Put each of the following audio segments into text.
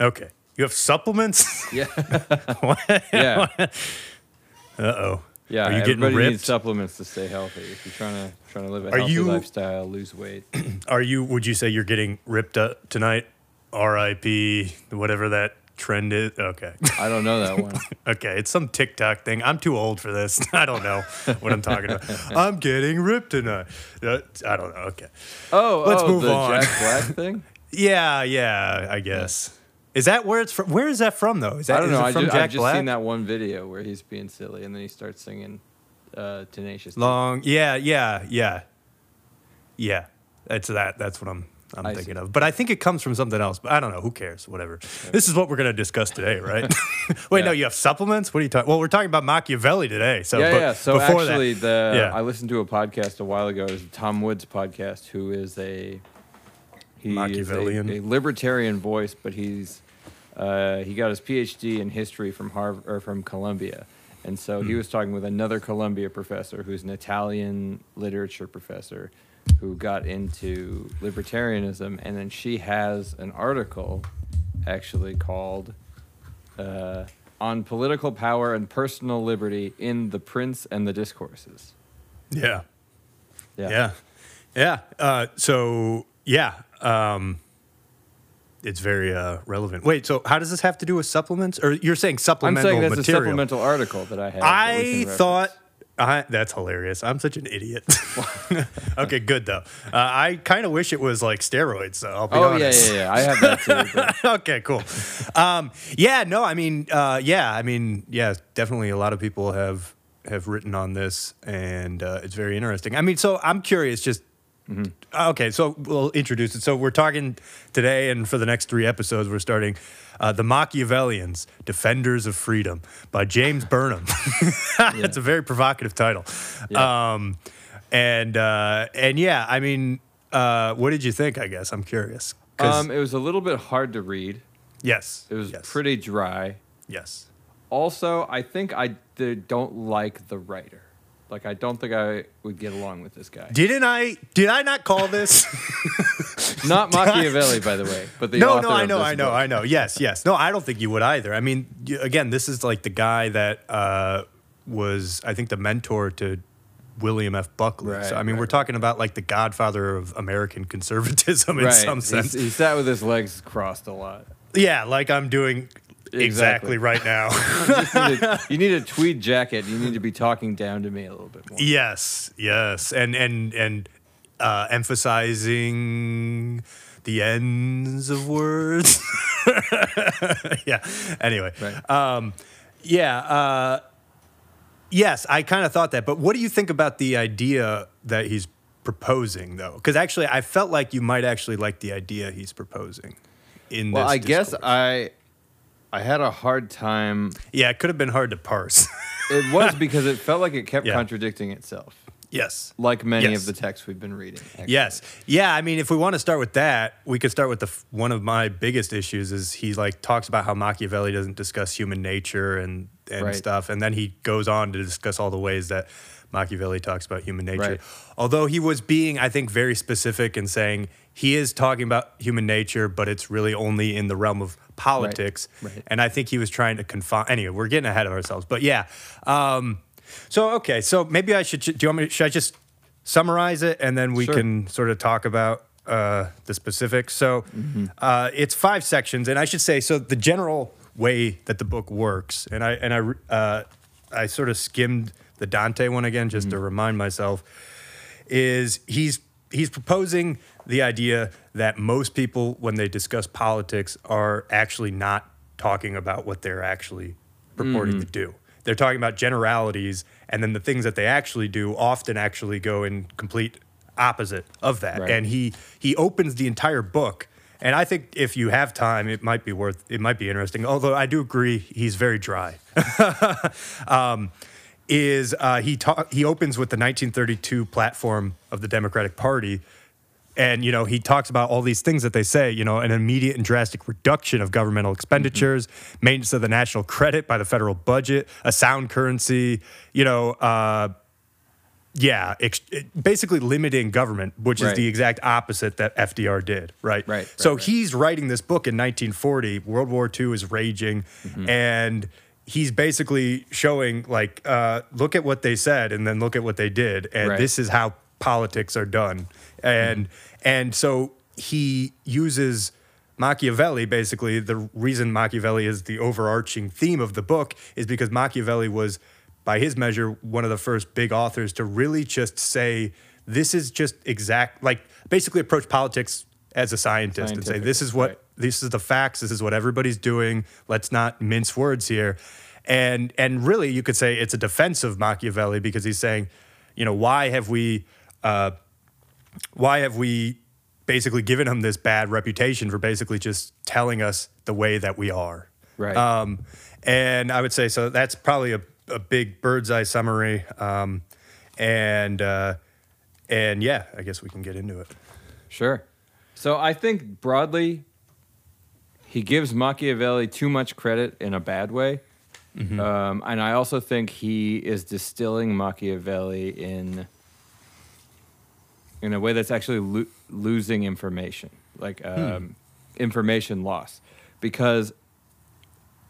Okay. You have supplements? Yeah. What? Yeah. Uh oh. Yeah. Are you getting everybody needs ripped? supplements to stay healthy. If you're trying to trying to live a Are healthy you- lifestyle, lose weight. Are you? Would you say you're getting ripped up tonight? R.I.P. Whatever that trend is. Okay. I don't know that one. Okay, it's some TikTok thing. I'm too old for this. I don't know what I'm talking about. I'm getting ripped tonight. Uh, I don't know. Okay. Oh, Let's oh, move the on. Jack Black thing. Yeah, yeah. I guess. Is that where it's from? Where is that from though? Is that I don't know. I from just, Jack I've just Black? seen that one video where he's being silly and then he starts singing uh, "Tenacious." Long. Yeah, yeah, yeah, yeah. That's that. That's what I'm. I'm I thinking see. of. But I think it comes from something else. But I don't know. Who cares? Whatever. This is what we're gonna discuss today, right? Wait, no. You have supplements? What are you talking? Well, we're talking about Machiavelli today. So yeah, yeah. So before actually, that, the yeah. I listened to a podcast a while ago. It was Tom Woods podcast, who is a he is a, Machiavellian. a libertarian voice, but he's uh, he got his PhD in history from Harvard or from Columbia, and so Hmm. he was talking with another Columbia professor who's an Italian literature professor who got into libertarianism, and then she has an article actually called uh, on political power and personal liberty in the Prince and the Discourses. yeah. Yeah. Yeah. Uh, so yeah, um, it's very uh, relevant. Wait, so how does this have to do with supplements? Or you're saying supplemental I'm saying that's material? a supplemental article that I have. I thought. I, that's hilarious. I'm such an idiot. okay, good though. Uh, I kind of wish it was like steroids. Though, I'll be. Oh yeah, honest. yeah, yeah. I have that too. okay, cool. Um, yeah, no, I mean, uh, yeah, I mean, yeah, definitely. A lot of people have have written on this, and uh, it's very interesting. I mean, so I'm curious, just. Okay, so we'll introduce it. So we're talking today, and for the next three episodes, we're starting uh, "The Machiavellians: Defenders of Freedom" by James Burnham. It's a very provocative title. Yeah. Um, and uh, and yeah, I mean, uh, what did you think? I guess I'm curious. um, it was a little bit hard to read. yes, It was yes. pretty dry. Yes. Also, I think I don't like the writer. Like, I don't think I would get along with this guy. Didn't I? Did I not call this? Not Machiavelli, by the way, but the no, author no, I know, I know, book. I know. Yes, yes. No, I don't think you would either. I mean, again, this is like the guy that uh, was, I think, the mentor to William F. Buckley. Right, so, I mean, right, we're talking about like the godfather of American conservatism in Right. some sense. He sat with his legs crossed a lot. yeah, like I'm doing exactly, Exactly. right now. You need, a, you need a tweed jacket. You need to be talking down to me a little bit more. yes, yes, and and and uh, emphasizing the ends of words. yeah. Anyway. Right. Um, yeah. Uh, yes, I kind of thought that. But what do you think about the idea that he's proposing, though? Because actually, I felt like you might actually like the idea he's proposing. In Well, this I guess. I I had a hard time. yeah, it could have been hard to parse. It was because it felt like it kept Yeah. contradicting itself, yes. like many Yes. of the texts we've been reading. actually. Yes. Yeah. I mean, if we want to start with that, we could start with the one of my biggest issues is he like talks about how Machiavelli doesn't discuss human nature and and Right. stuff, and then he goes on to discuss all the ways that Machiavelli talks about human nature. Right. Although he was being, I think, very specific in saying he is talking about human nature, but it's really only in the realm of politics. Right. And I think he was trying to confine. Anyway, we're getting ahead of ourselves, but yeah. Um, so okay, so maybe I should. Do you want me? Should I just summarize it and then we Sure. can sort of talk about uh, the specifics? So Mm-hmm. uh, it's five sections, and I should say so. The general way that the book works, and I and I uh, I sort of skimmed the Dante one again just to Mm-hmm. remind myself. Is he's he's proposing the idea that most people, when they discuss politics, are actually not talking about what they're actually purporting Mm-hmm. to do. They're talking about generalities, and then the things that they actually do often actually go in complete opposite of that. Right. And he he opens the entire book. And I think if you have time, it might be worth. It might be interesting. Although I do agree, he's very dry. um, is uh, he ta- he opens with the 1932 platform of the Democratic Party, and you know he talks about all these things that they say. You know, an immediate and drastic reduction of governmental expenditures, maintenance of the national credit by the federal budget, a sound currency. You know. Uh, yeah, ex- basically limiting government, which is the exact opposite that FDR did, right? Right, So right, right. he's writing this book in 1940. World War II is raging, Mm-hmm. and he's basically showing like, uh, look at what they said, and then look at what they did, and Right. this is how politics are done, and and so he uses. Machiavelli, basically, the reason Machiavelli is the overarching theme of the book is because Machiavelli was, by his measure, one of the first big authors to really just say, this is just exact, like basically approach politics as a scientist and say, this is what, right. This is the facts, this is what everybody's doing, let's not mince words here. And, and really, you could say it's a defense of Machiavelli because he's saying, you know, why have we, uh, why have we basically given him this bad reputation for basically just telling us the way that we are? Right. Um, and I would say so. That's probably a, a big bird's eye summary. Um, and uh, and yeah, I guess we can get into it. Sure. So I think broadly, he gives Machiavelli too much credit in a bad way. Um, and I also think he is distilling Machiavelli in in a way that's actually lo- losing information, like um, information loss, because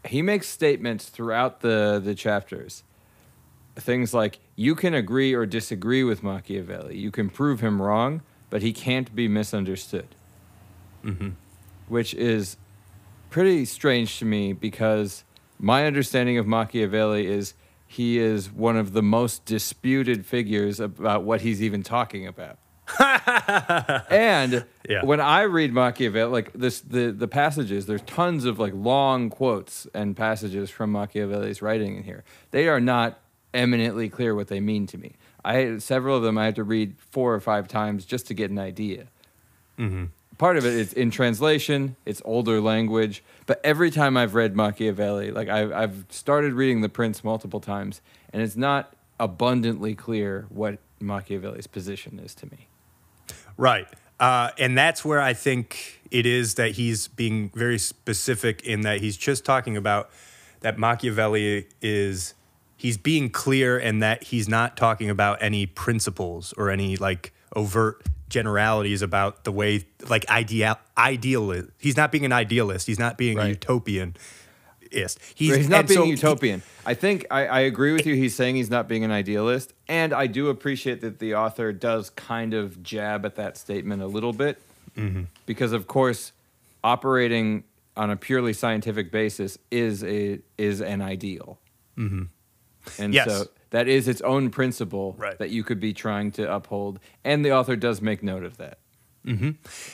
he makes statements throughout the the chapters things like you can agree or disagree with Machiavelli. You can prove him wrong, but he can't be misunderstood. Which is pretty strange to me because my understanding of Machiavelli is he is one of the most disputed figures about what he's even talking about. and Yeah. when I read Machiavelli, like this, the the passages, there's tons of like long quotes and passages from Machiavelli's writing in here. They are not eminently clear what they mean to me. I several of them I had to read four or five times just to get an idea. Mm-hmm. Part of it is in translation, it's older language, but every time I've read Machiavelli, like I've, I've started reading The Prince multiple times, and it's not abundantly clear what Machiavelli's position is to me. Right. Uh, and that's where I think it is that he's being very specific in that he's just talking about that Machiavelli is he's being clear and that he's not talking about any principles or any like overt generalities about the way like ideal idealist. He's not being an idealist. He's not being Right. a utopian. He's, He's, not being so he- utopian. I think I, I agree with you. He's saying he's not being an idealist, and I do appreciate that the author does kind of jab at that statement a little bit, Mm-hmm. because of course, operating on a purely scientific basis is a is an ideal, mm-hmm. And Yes. so that is its own principle Right. that you could be trying to uphold, and the author does make note of that.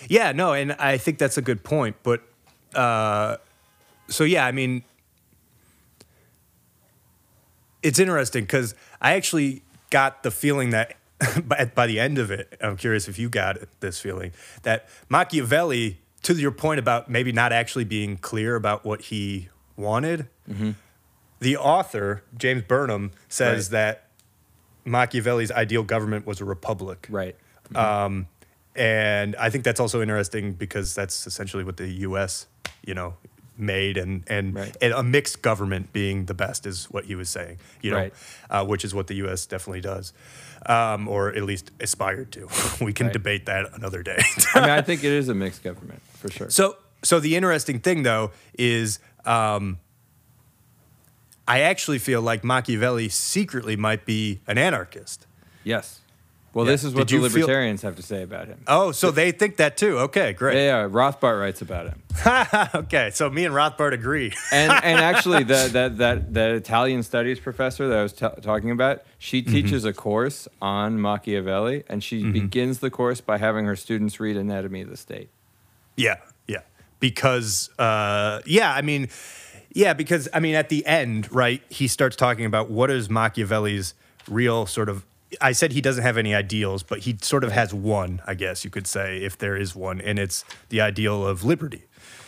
Yeah, no, and I think that's a good point. But uh, so yeah, I mean, it's interesting because I actually got the feeling that by, by the end of it, I'm curious if you got this feeling that Machiavelli, to your point about maybe not actually being clear about what he wanted, the author James Burnham says Right. that Machiavelli's ideal government was a republic. Right. Um, and I think that's also interesting because that's essentially what the U.S. you know made, and and, Right. and a mixed government being the best is what he was saying, you know, Right. uh, which is what the U.S. definitely does, um, or at least aspired to. we can Right. debate that another day. I mean, I think it is a mixed government for sure. So, so the interesting thing though is, um, I actually feel like Machiavelli secretly might be an anarchist. yes. Well, Yeah. this is what Did the you feel- libertarians have to say about him. Oh, so they think that too. Okay, great. Yeah, yeah, Rothbard writes about him. okay, so me and Rothbard agree. and and actually the, that that that Italian studies professor that I was t- talking about, she Mm-hmm. teaches a course on Machiavelli, and she begins the course by having her students read Anatomy of the State. Yeah, yeah. Because, uh, yeah, I mean, yeah, because, I mean, at the end, right, he starts talking about what is Machiavelli's real sort of. I said he doesn't have any ideals, but he sort of has one, I guess you could say, if there is one, and it's the ideal of liberty.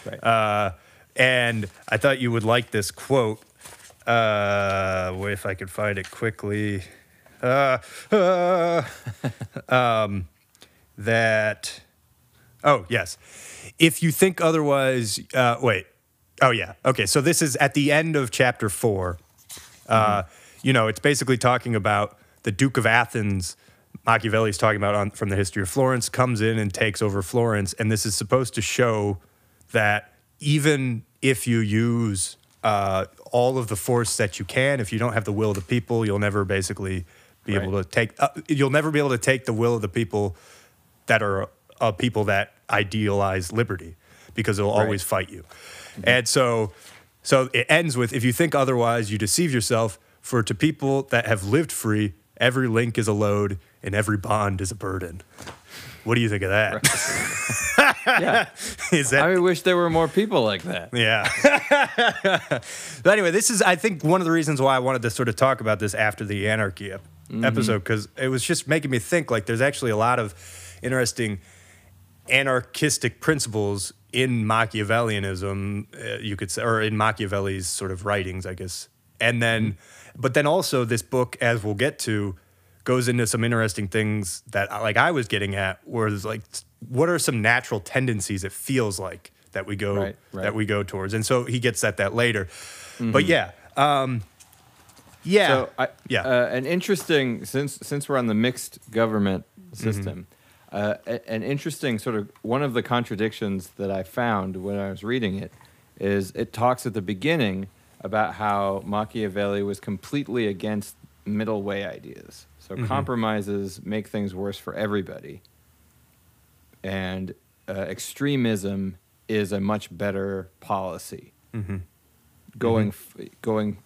Right. Uh, and I thought you would like this quote. Uh, if I could find it quickly. Uh, uh, um, that. Oh, yes. If you think otherwise, uh, wait. Oh, yeah. Okay. So this is at the end of chapter four. Uh, you know, it's basically talking about the Duke of Athens, Machiavelli's talking about on, from the history of Florence, comes in and takes over Florence. And this is supposed to show that even if you use uh, all of the force that you can, if you don't have the will of the people, you'll never basically be Right. able to take, uh, you'll never be able to take the will of the people that are uh, people that idealize liberty because it'll always fight you. And so, so it ends with if you think otherwise, you deceive yourself. For to people that have lived free, every link is a load and every bond is a burden. What do you think of that? Yeah. is that I wish there were more people like that. yeah. but anyway, this is, I think, one of the reasons why I wanted to sort of talk about this after the anarchy ep- mm-hmm. episode, because it was just making me think like there's actually a lot of interesting anarchistic principles in Machiavellianism, uh, you could say, or in Machiavelli's sort of writings, I guess. And then, but then also this book, as we'll get to, goes into some interesting things that like I was getting at, where there's like, what are some natural tendencies it feels like that we go Right, right. that we go towards, and so he gets at that later. But yeah, um, yeah, So I, yeah, uh, an interesting since since we're on the mixed government Mm-hmm. Uh, an interesting sort of one of the contradictions that I found when I was reading it is it talks at the beginning about how Machiavelli was completely against middle way ideas. So Mm-hmm. compromises make things worse for everybody, and uh, extremism is a much better policy. Mm-hmm. Going f- going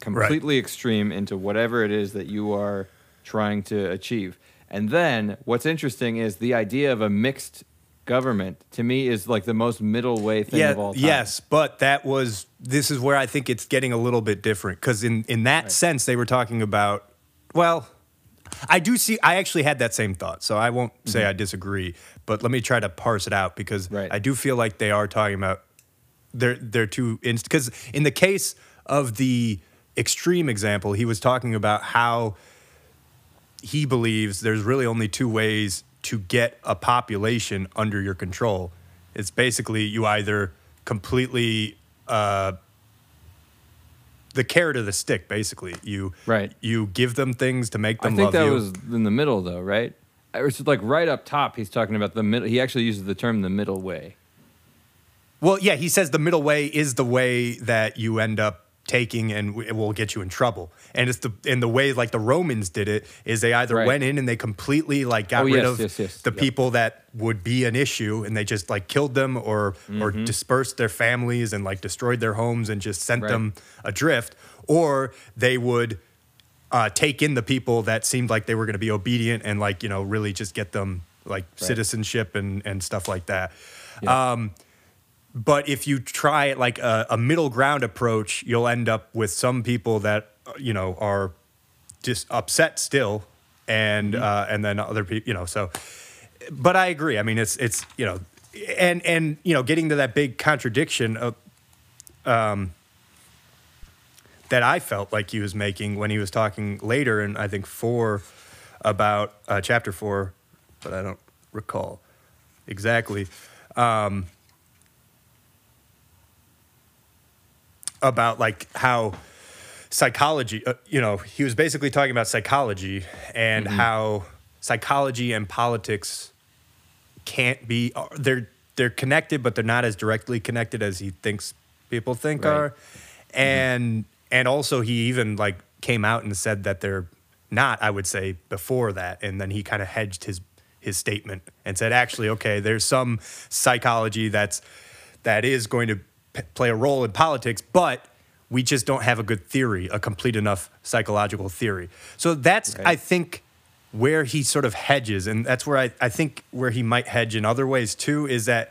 completely extreme into whatever it is that you are trying to achieve. And then what's interesting is the idea of a mixed government to me is like the most middle way thing yeah, of all time. yes, but that was this is where I think it's getting a little bit different because in in that Right. sense they were talking about well. I do see. I actually had that same thought, so I won't say I disagree. But let me try to parse it out because Mm-hmm. Right. I do feel like they are talking about they're they're two because in the case of the extreme example, he was talking about how he believes there's really only two ways to get a population under your control. It's basically you either completely uh, the carrot or the stick. Basically, you Right. You give them things to make them. I think love that you. was in the middle though, right? It's like right up top he's talking about the middle he actually uses the term the middle way. Well, yeah, he says the middle way is the way that you end up taking and it will get you in trouble. And it's the and the way like the Romans did it is they either Right. went in and they completely like got Oh, rid yes, of yes, yes. the Yep. people that would be an issue and they just like killed them or or Mm-hmm. dispersed their families and like destroyed their homes and just sent Right. them adrift or they would uh, take in the people that seemed like they were going to be obedient and like you know really just get them like citizenship and and stuff like that. Yeah. Um, but if you try like a, a middle ground approach, you'll end up with some people that you know are just upset still, and Mm-hmm. uh, and then other people, you know. So, but I agree. I mean, it's it's you know, and and you know, getting to that big contradiction of um, that I felt like he was making when he was talking later, and I think four about uh, chapter four, but I don't recall exactly. Um, about like how psychology, uh, you know, he was basically talking about psychology and mm-hmm. how psychology and politics can't be uh, they're they're connected but they're not as directly connected as he thinks people think Right. are. Mm-hmm. And and also he even like came out and said that they're not i would say before that. And then he kind of hedged his his statement and said actually okay there's some psychology that's that is going to p- play a role in politics but we just don't have a good theory a complete enough psychological theory so that's Right. i think where he sort of hedges, and that's where I, I think where he might hedge in other ways too, is that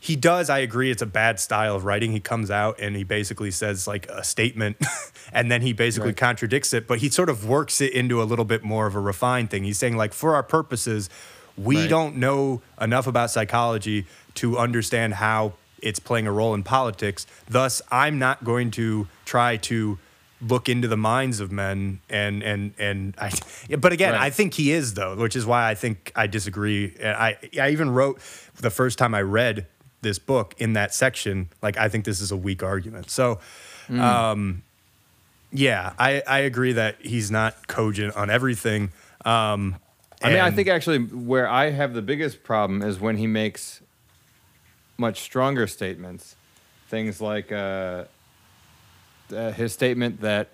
he does, I agree, it's a bad style of writing. He comes out and he basically says like a statement and then he basically Right. contradicts it, but he sort of works it into a little bit more of a refined thing. He's saying, like, for our purposes, we Right. don't know enough about psychology to understand how it's playing a role in politics. Thus, I'm not going to try to look into the minds of men and and and I but again Right. I think he is though which is why I think I disagree I I even wrote the first time I read this book in that section like I think this is a weak argument so um Yeah, I, I agree that he's not cogent on everything. Um, I mean, I think actually where I have the biggest problem is when he makes much stronger statements. Things like uh, uh, his statement that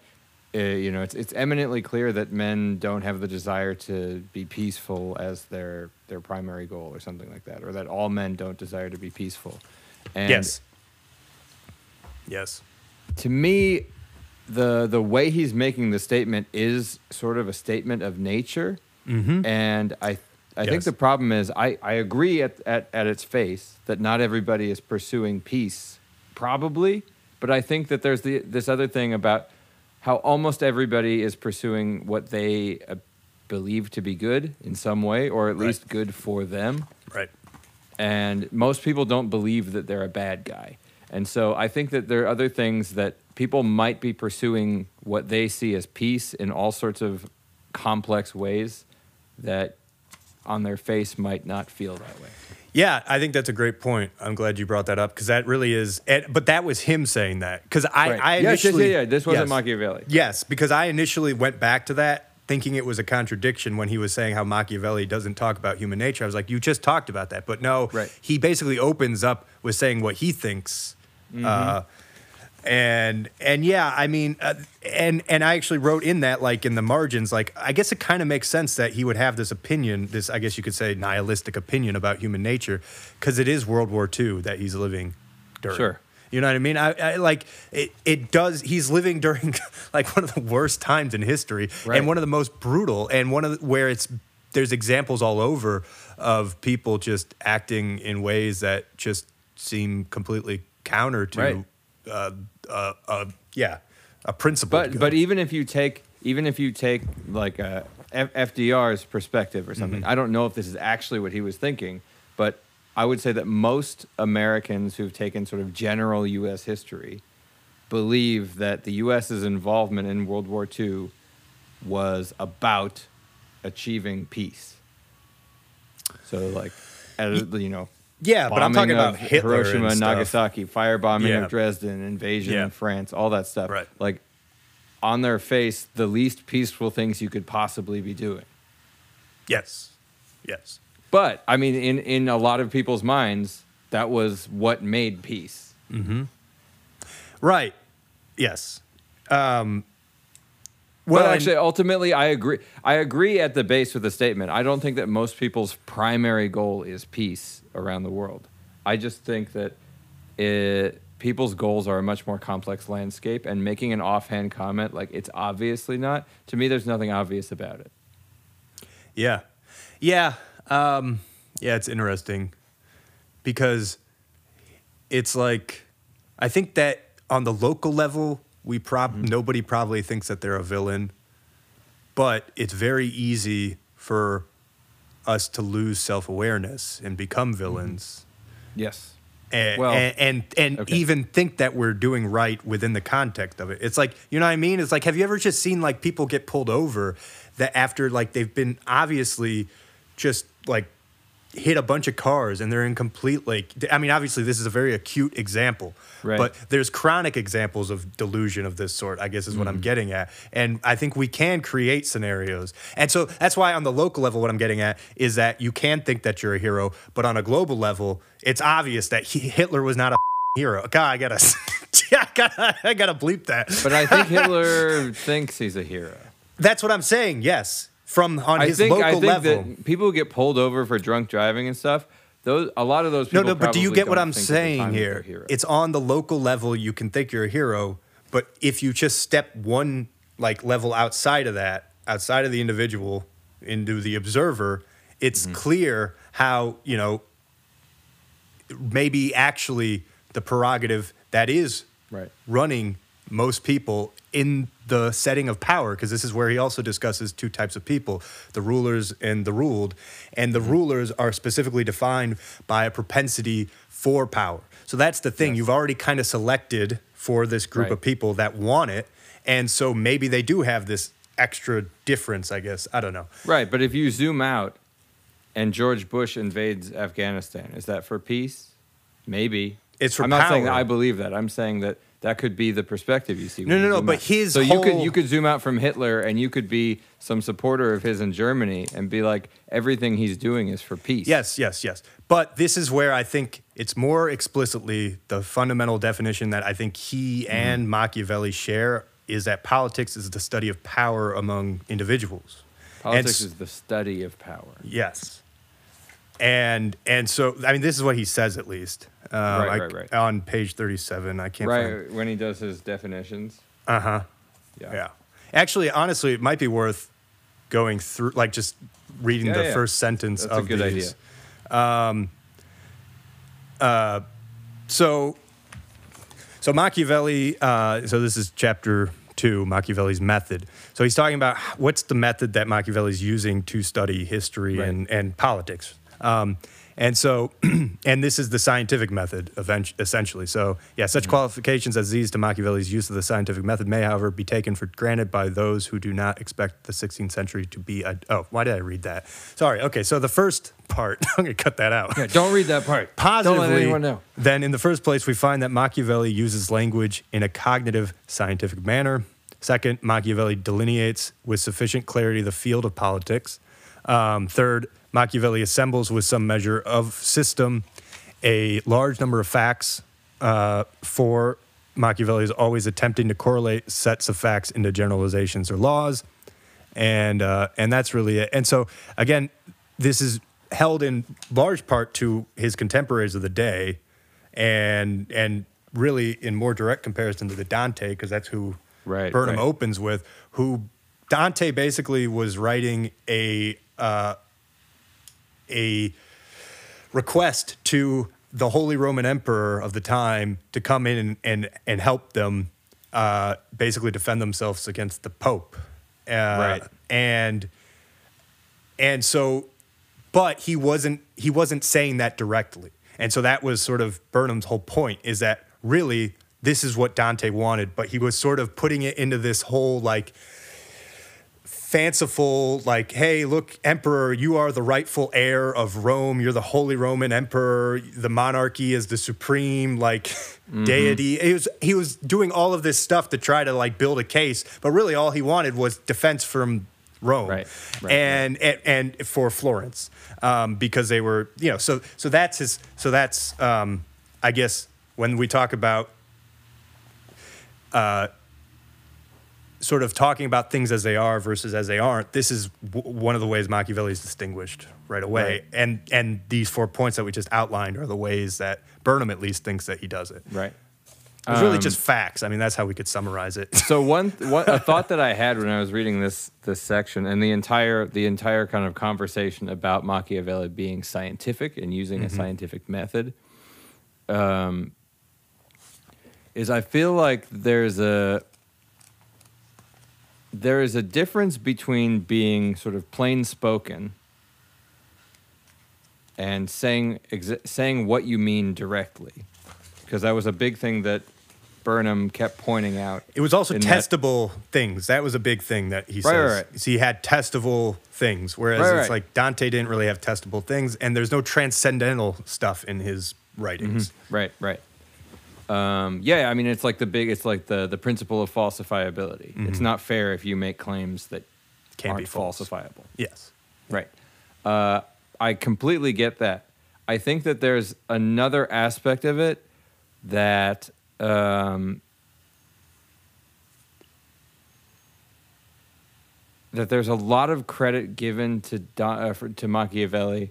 uh, you know it's it's eminently clear that men don't have the desire to be peaceful as their their primary goal, or something like that, or that all men don't desire to be peaceful. And yes, yes, to me, the the way he's making the statement is sort of a statement of nature, mm-hmm. and I I think the problem is I, I agree at, at at its face that not everybody is pursuing peace, probably, but I think that there's the this other thing about how almost everybody is pursuing what they uh, believe to be good in some way, or at Right. least good for them right. and most people don't believe that they're a bad guy. And so I think that there are other things that people might be pursuing what they see as peace in all sorts of complex ways that on their face might not feel that way. Yeah, I think that's a great point. I'm glad you brought that up because that really is. But that was him saying that because I, Right. I yes, yes, initially yeah, yeah. This wasn't yes. Machiavelli. Yes, because I initially went back to that thinking it was a contradiction when he was saying how Machiavelli doesn't talk about human nature. I was like, you just talked about that, but no, Right. he basically opens up with saying what he thinks. Uh, and and yeah, I mean, uh, and and I actually wrote in that like in the margins, like I guess it kind of makes sense that he would have this opinion, this I guess you could say nihilistic opinion about human nature, because it is World War II that he's living during. Sure. You know what I mean? I, I like it. It does. He's living during like one of the worst times in history, Right. and one of the most brutal, and one of the, where it's there's examples all over of people just acting in ways that just seem completely counter to, Right. uh, uh, uh, yeah, a principle. But but even if you take even if you take like uh, F- FDR's perspective or something, I don't know if this is actually what he was thinking, but I would say that most Americans who've taken sort of general U.S. history believe that the U.S.'s involvement in World War II was about achieving peace. So like, at, a- you know, yeah, but I'm talking about Hitler Hiroshima and. Nagasaki, firebombing Yeah. of Dresden, invasion Yeah. of France, all that stuff. Right. Like on their face, the least peaceful things you could possibly be doing. Yes, yes, But I mean, in in a lot of people's minds, that was what made peace. Mm-hmm. right, yes. Um, Well, and- actually, ultimately, I agree. I agree at the base with the statement. I don't think that most people's primary goal is peace around the world. I just think that it, people's goals are a much more complex landscape, and making an offhand comment like it's obviously not. To me, there's nothing obvious about it. Yeah. Yeah. Um, yeah, it's interesting because it's like, I think that on the local level, we prob mm-hmm. nobody probably thinks that they're a villain, but it's very easy for us to lose self awareness and become mm-hmm. villains. Yes. And, Well, and and, and okay. even think that we're doing right within the context of it. It's like you know what I mean. It's like have you ever just seen like people get pulled over that after like they've been obviously just like hit a bunch of cars and they're in complete like I mean obviously this is a very acute example, Right. but there's chronic examples of delusion of this sort. I guess is what I'm mm. getting at, and I think we can create scenarios, and so that's why on the local level, what I'm getting at is that you can think that you're a hero, but on a global level, it's obvious that he, Hitler was not a hero. God, I gotta, I gotta, I gotta bleep that. But I think Hitler thinks he's a hero. That's what I'm saying. Yes, from on I his think local I think level. that people who get pulled over for drunk driving and stuff. Those a lot of those No, people. no, but do you get what I'm think at the time saying here? It's on the local level you can think you're a hero, but if you just step one like level outside of that, outside of the individual into the observer, it's Mm-hmm. clear how, you know, maybe actually the prerogative that is Right. running most people in the setting of power because this is where he also discusses two types of people the rulers and the ruled and the Mm-hmm. rulers are specifically defined by a propensity for power so that's the thing you've already kind of selected for this group Right. of people that want it and so maybe they do have this extra difference i guess i don't know Right, but if you zoom out and George Bush invades Afghanistan, is that for peace? Maybe. It's for I'm not saying that. I believe that. I'm saying that that could be the perspective you see. No, no, no, but out. his so you could you could zoom out from Hitler and you could be some supporter of his in Germany and be like everything he's doing is for peace. Yes, yes, yes. But this is where I think it's more explicitly the fundamental definition that I think he Mm-hmm. and Machiavelli share is that politics is the study of power among individuals. Politics s- is the study of power. Yes. And and so I mean this is what he says at least. Um, Right, I- right, right. On page thirty-seven, I can't. Right when he does his definitions. Uh huh. Yeah. Yeah. Actually, honestly, it might be worth going through, like just reading Yeah, the yeah. first sentence That's a of good these. Um, uh, So, so Machiavelli. Uh, so this is chapter two, Machiavelli's method. So he's talking about what's the method that Machiavelli's using to study history Right. and and politics. Um, and so, and this is the scientific method, essentially. So, yeah, such qualifications as these to Machiavelli's use of the scientific method may, however, be taken for granted by those who do not expect the 16th century to be a. Oh, why did I read that? Sorry. Okay, so the first part, I'm going to cut that out. Yeah, don't read that part. Positively, Don't let anyone know. then in the first place, we find that Machiavelli uses language in a cognitive, scientific manner. Second, Machiavelli delineates with sufficient clarity the field of politics. Um, third, Machiavelli assembles with some measure of system a large number of facts. Uh, four, Machiavelli is always attempting to correlate sets of facts into generalizations or laws and uh, and that's really it. And so again, this is held in large part to his contemporaries of the day, and and really in more direct comparison to the Dante, because that's who Right, Burnham right. opens with. Who Dante basically was writing a uh, a request to the Holy Roman Emperor of the time to come in and and, and help them uh, basically defend themselves against the Pope. Uh, Right. And and so, but he wasn't he wasn't saying that directly. And so that was sort of Burnham's whole point is that really this is what Dante wanted, but he was sort of putting it into this whole like fanciful like hey look emperor you are the rightful heir of rome. You're the holy roman emperor. The monarchy is the supreme like deity. He was he was doing all of this stuff to try to like build a case but really all he wanted was defense from rome. Right, right, and, and and for florence um, because they were you know so so that's his so that's um, i guess when we talk about sort of talking about things as they are versus as they aren't. This is w- one of the ways Machiavelli is distinguished right away, Right. and and these four points that we just outlined are the ways that Burnham at least thinks that he does it. Right. It's really Um, just facts. I mean, that's how we could summarize it. So one, one a thought that I had when I was reading this this section and the entire the entire kind of conversation about Machiavelli being scientific and using a scientific method, um, is I feel like there's a there is a difference between being sort of plain spoken and saying exa- saying what you mean directly, because that was a big thing that Burnham kept pointing out. It was also in that- testable things. That was a big thing that he Right, says. right. So he had testable things, whereas Right, it's like Dante didn't really have testable things, and there's no transcendental stuff in his writings. Mm-hmm. Right, right. Um, yeah, I mean, it's like the big, it's like the the principle of falsifiability. It's not fair if you make claims that Can't be false. falsifiable. Yes. Right. Uh, I completely get that. I think that there's another aspect of it that um, that there's a lot of credit given to uh, for, to Machiavelli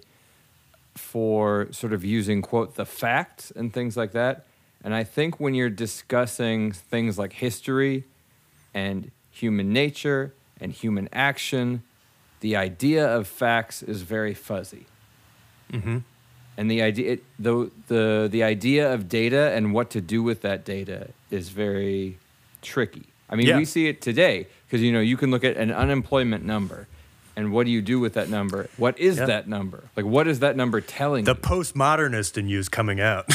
for sort of using quote the facts and things like that. And I think when you're discussing things like history and human nature and human action, the idea of facts is very fuzzy. Mm-hmm. And the idea, it, the, the, the idea of data and what to do with that data is very tricky. I mean, Yeah. we see it today because you know you can look at an unemployment number, and what do you do with that number? What is Yeah. that number? Like, what is that number telling The you? postmodernist in you is coming out.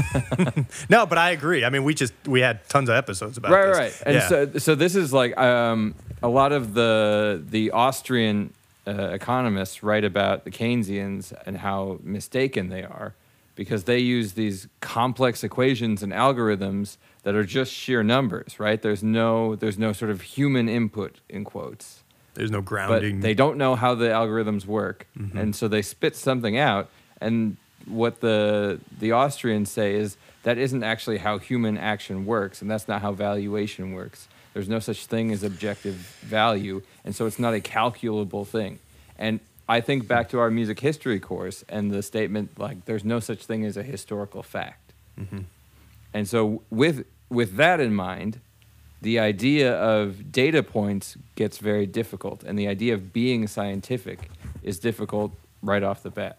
no, but I agree. I mean, we just we had tons of episodes about right, this. right. And Yeah. so, so this is like um, a lot of the the Austrian uh, economists write about the Keynesians and how mistaken they are. because they use these complex equations and algorithms that are just sheer numbers, right? There's no there's no sort of human input in quotes. There's no But grounding. they don't know how the algorithms work, and so they spit something out. And what the the Austrians say is that isn't actually how human action works, and that's not how valuation works. There's no such thing as objective value, and so it's not a calculable thing. And I think back to our music history course and the statement like there's no such thing as a historical fact. Mm-hmm. And so with with that in mind, the idea of data points gets very difficult and the idea of being scientific is difficult right off the bat.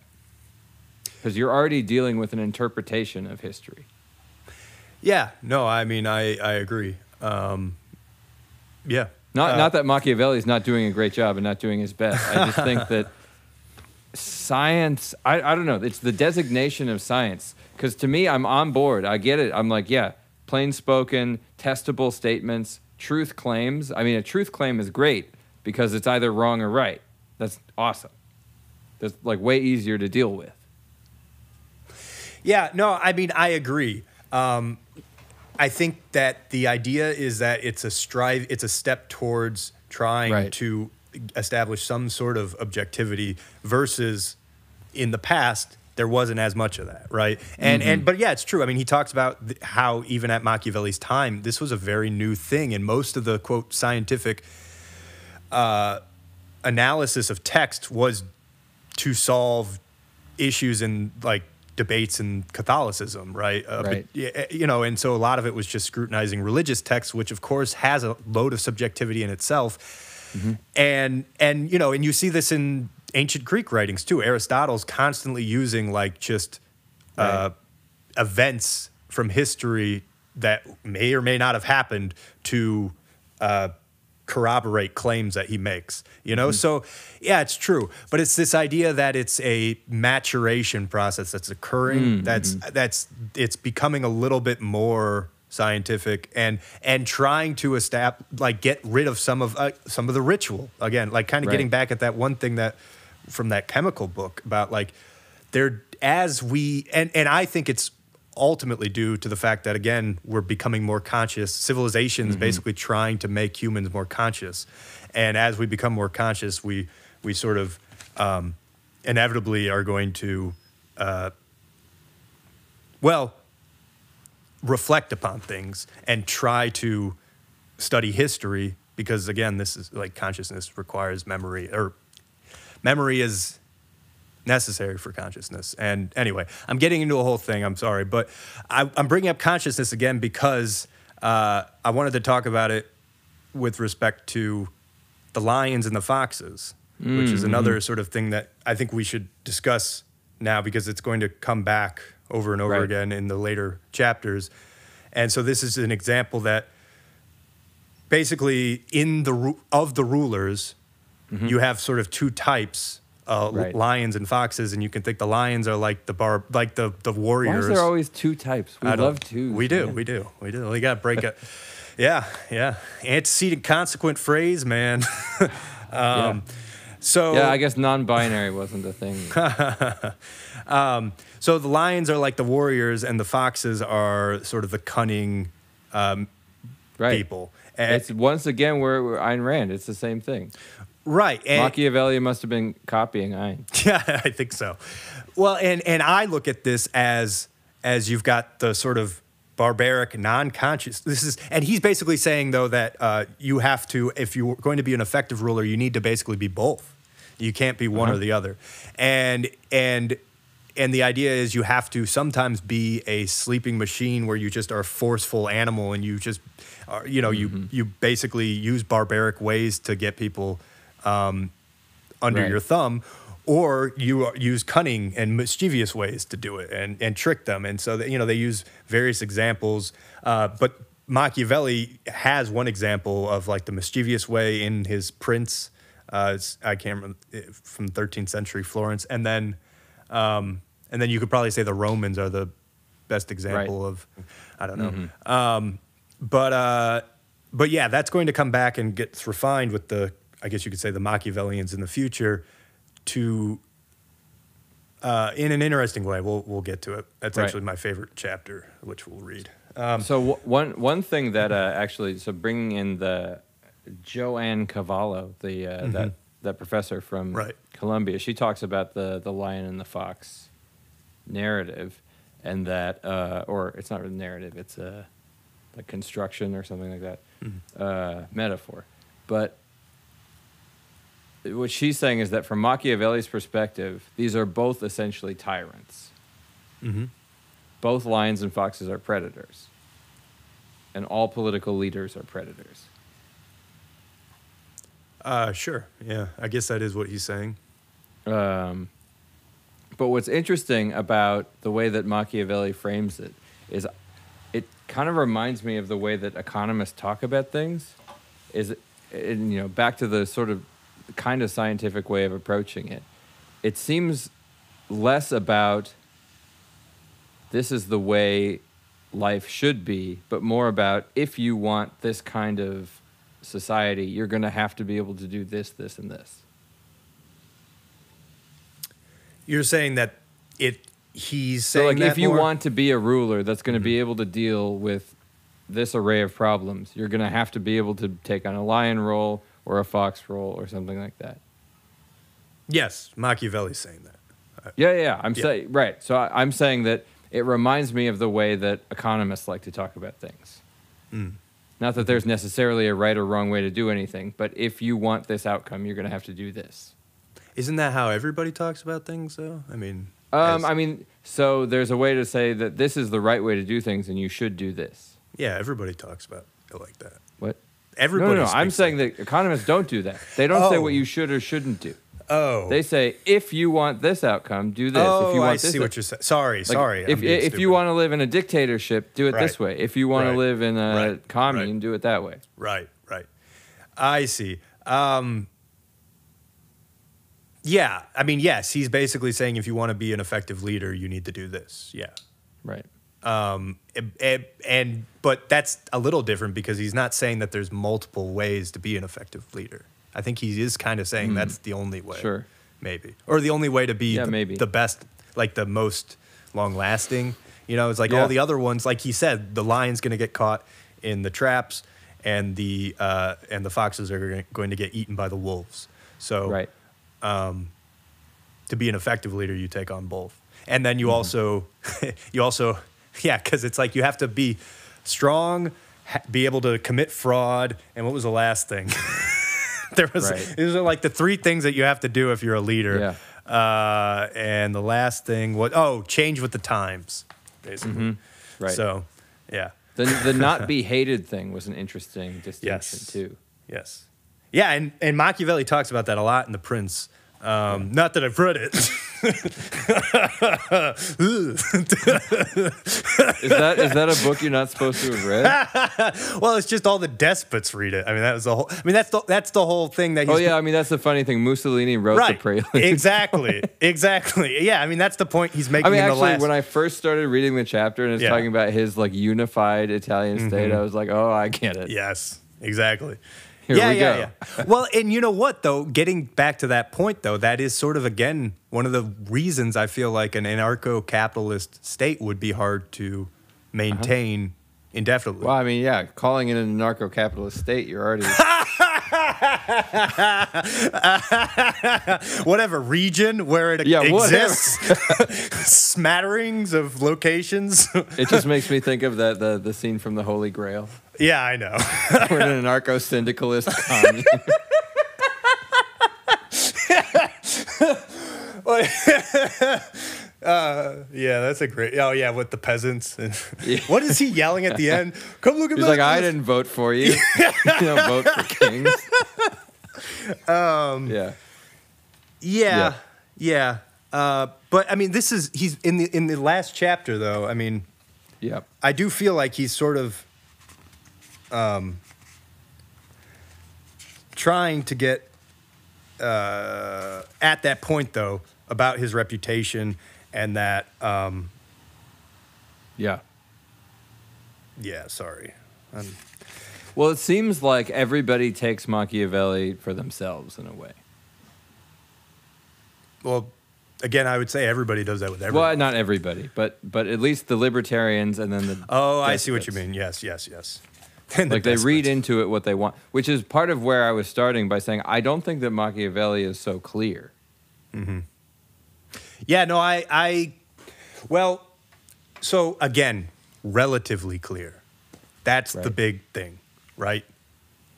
Because you're already dealing with an interpretation of history. yeah, no, I mean, I, I agree. Um, yeah. Not Uh, not that Machiavelli's not doing a great job and not doing his best. I just think that science I, I don't know, it's the designation of science. Because to me, I'm on board. I get it. I'm like, yeah, plain spoken, testable statements, truth claims. I mean, a truth claim is great because it's either wrong or right. That's awesome. That's like way easier to deal with. Yeah, no, I mean, I agree. Um, I think that the idea is that it's a strive, it's a step towards trying Right. to establish some sort of objectivity versus in the past there wasn't as much of that, right? And and but yeah, it's true. I mean, he talks about th- how even at Machiavelli's time, this was a very new thing, and most of the quote scientific uh, analysis of text was to solve issues in like debates in Catholicism, right? Uh, Right. yeah, you know, and so a lot of it was just scrutinizing religious texts, which of course has a load of subjectivity in itself. And and you know, and you see this in ancient Greek writings too. Aristotle's constantly using like just uh, events from history that may or may not have happened to uh, corroborate claims that he makes. You know, mm-hmm. so yeah, it's true, but it's this idea that it's a maturation process that's occurring. Mm, that's mm-hmm. that's it's becoming a little bit more scientific and and trying to establish like get rid of some of uh, some of the ritual again like kind of Right. getting back at that one thing that from that chemical book about like there as we and and I think it's ultimately due to the fact that again we're becoming more conscious. Civilizations basically trying to make humans more conscious. And as we become more conscious we we sort of um, inevitably are going to uh, well reflect upon things and try to study history because again this is like consciousness requires memory or memory is necessary for consciousness. And anyway i'm getting into a whole thing i'm sorry but I, i'm bringing up consciousness again because uh, i wanted to talk about it with respect to the lions and the foxes which is mm, another mm-hmm. sort of thing that i think we should discuss now because it's going to come back over and over Right. again in the later chapters. And so this is an example that basically in the of the rulers mm-hmm. you have sort of two types uh, Right. lions and foxes and you can think the lions are like the bar like the the warriors. Why is there always two types? We love twos. we do man. we do we do we got to break it yeah yeah antecedent consequent phrase man um, so Yeah, I guess non-binary wasn't a thing. so the lions are like the warriors and the foxes are sort of the cunning um, Right. people and, It's once again where Ayn Rand. It's the same thing. Right and, Machiavelli must have been copying Ayn. Yeah, I think so. Well, and and I look at this as as you've got the sort of barbaric, non-conscious. This is, and he's basically saying though that uh, you have to, if you're going to be an effective ruler, you need to basically be both. You can't be one or the other, and and and the idea is you have to sometimes be a sleeping machine where you just are a forceful animal and you just are, you know, you you basically use barbaric ways to get people um, under Right. your thumb, or you use cunning and mischievous ways to do it and, and trick them. And so, that, you know, they use various examples. Uh, but Machiavelli has one example of like the mischievous way in his Prince. Uh, I can't remember eh, from 13th century Florence, and then, um, and then you could probably say the Romans are the best example of, I don't know. Um, but uh, but yeah, that's going to come back and gets refined with the, I guess you could say, the Machiavellians in the future to uh, in an interesting way. We'll we'll get to it. That's Right. actually my favorite chapter, which we'll read. Um, So w- one one thing that uh, actually, so bringing in the Jo Ann Cavallo, the uh, that that professor from Mm-hmm. Right. Columbia, she talks about the the lion and the fox narrative, and that uh, or it's not really narrative, it's a like construction or something like that Mm-hmm. uh, metaphor, but. What she's saying is that from Machiavelli's perspective, these are both essentially tyrants mhm. both lions and foxes are predators, and all political leaders are predators. uh, sure. Yeah, I guess that is what he's saying. Um, but what's interesting about the way that Machiavelli frames it is it kind of reminds me of the way that economists talk about things. Is and, you know back to the sort of kind of scientific way of approaching it. It seems less about this is the way life should be, but more about if you want this kind of society, you're going to have to be able to do this, this, and this. You're saying that it. He's So, saying like, that if you more? want to be a ruler that's going to be mm-hmm. able to deal with this array of problems, you're going to have to be able to take on a lion role or a fox role or something like that. Yes, Machiavelli's saying that. Yeah, yeah. yeah. I'm Yeah. saying right. So I, I'm saying that it reminds me of the way that economists like to talk about things. Mm. Not that there's necessarily a right or wrong way to do anything, but if you want this outcome, you're going to have to do this. Isn't that how everybody talks about things, though? I mean, Um, as- I mean, so there's a way to say that this is the right way to do things, and you should do this. yeah, everybody talks about it like that. Everybody. no, no, no. I'm saying that economists don't do that. They don't say Oh. what you should or shouldn't do. Oh, They say if you want this outcome, do this. oh, if you want I this, see what you're saying. Sorry, Like, sorry. If being if you want to live in a dictatorship, do it this Right. way. If you want Right. to live in a Right. commune, Right. do it that way. Right, right. I see. Um, yeah, I mean, yes, he's basically saying if you want to be an effective leader, you need to do this. Yeah. Right. Um, and, and but that's a little different because he's not saying that there's multiple ways to be an effective leader. I think he is kind of saying that's the only way. Sure. Maybe. Or the only way to be Yeah, the, maybe. the best, like the most long lasting. You know, it's like Yeah. all the other ones, like he said, the lion's going to get caught in the traps and the uh, and the foxes are gonna- get eaten by the wolves. So Right. Um, to be an effective leader, you take on both. And then you Mm-hmm. also, you also, yeah, because it's like you have to be strong, ha- be able to commit fraud. And what was the last thing? there was, Right. these are like the three things that you have to do if you're a leader. Yeah. Uh, and the last thing was, oh, change with the times, basically. Mm-hmm. Right. So, yeah. The the not be hated thing was an interesting distinction Yes. too. Yes. Yeah, and, and Machiavelli talks about that a lot in The Prince. Um, Not that I've read it. Is that is that a book you're not supposed to have read? well, it's just all the despots read it. I mean, that was the whole. I mean, that's the that's the whole thing that. He's, oh yeah, I mean that's the funny thing. Mussolini wrote right. the prelude. exactly, exactly. Yeah, I mean that's the point he's making I mean, in the actually, last. when I first started reading the chapter and it's Yeah. Mm-hmm. talking about his like unified Italian state, I was like, oh, I get it. yes, exactly. Here yeah, we yeah, go. yeah. Well, and you know what though? Getting back to that point though, that is sort of again one of the reasons I feel like an anarcho-capitalist state would be hard to uh-huh. maintain indefinitely. Well, I mean, yeah, calling it an anarcho-capitalist state, you're already whatever region where it Yeah, exists, smatterings of locations. It just makes me think of that the the scene from the Holy Grail. yeah, I know. We're in an anarcho syndicalist commune. Yeah, that's a great. Oh yeah, with the peasants. And what is he yelling at the end? Come look at He's like, I didn't vote for you. you don't vote for kings. Um, yeah. Yeah, yeah. Uh, but I mean, this is he's in the in the last chapter though. I mean, Yeah. I do feel like he's sort of um, trying to get uh, at that point though about his reputation and that um, Yeah. yeah sorry Um, Well, it seems like everybody takes Machiavelli for themselves in a way. well again, I would say everybody does that with everybody. Well, not everybody, but but at least the libertarians and then the oh, I see what you mean. Yes, yes, yes. The like they read into it what they want, which is part of where I was starting by saying I don't think that Machiavelli is so clear. Yeah, no, I, I, well, so again, relatively clear. That's the big thing, right?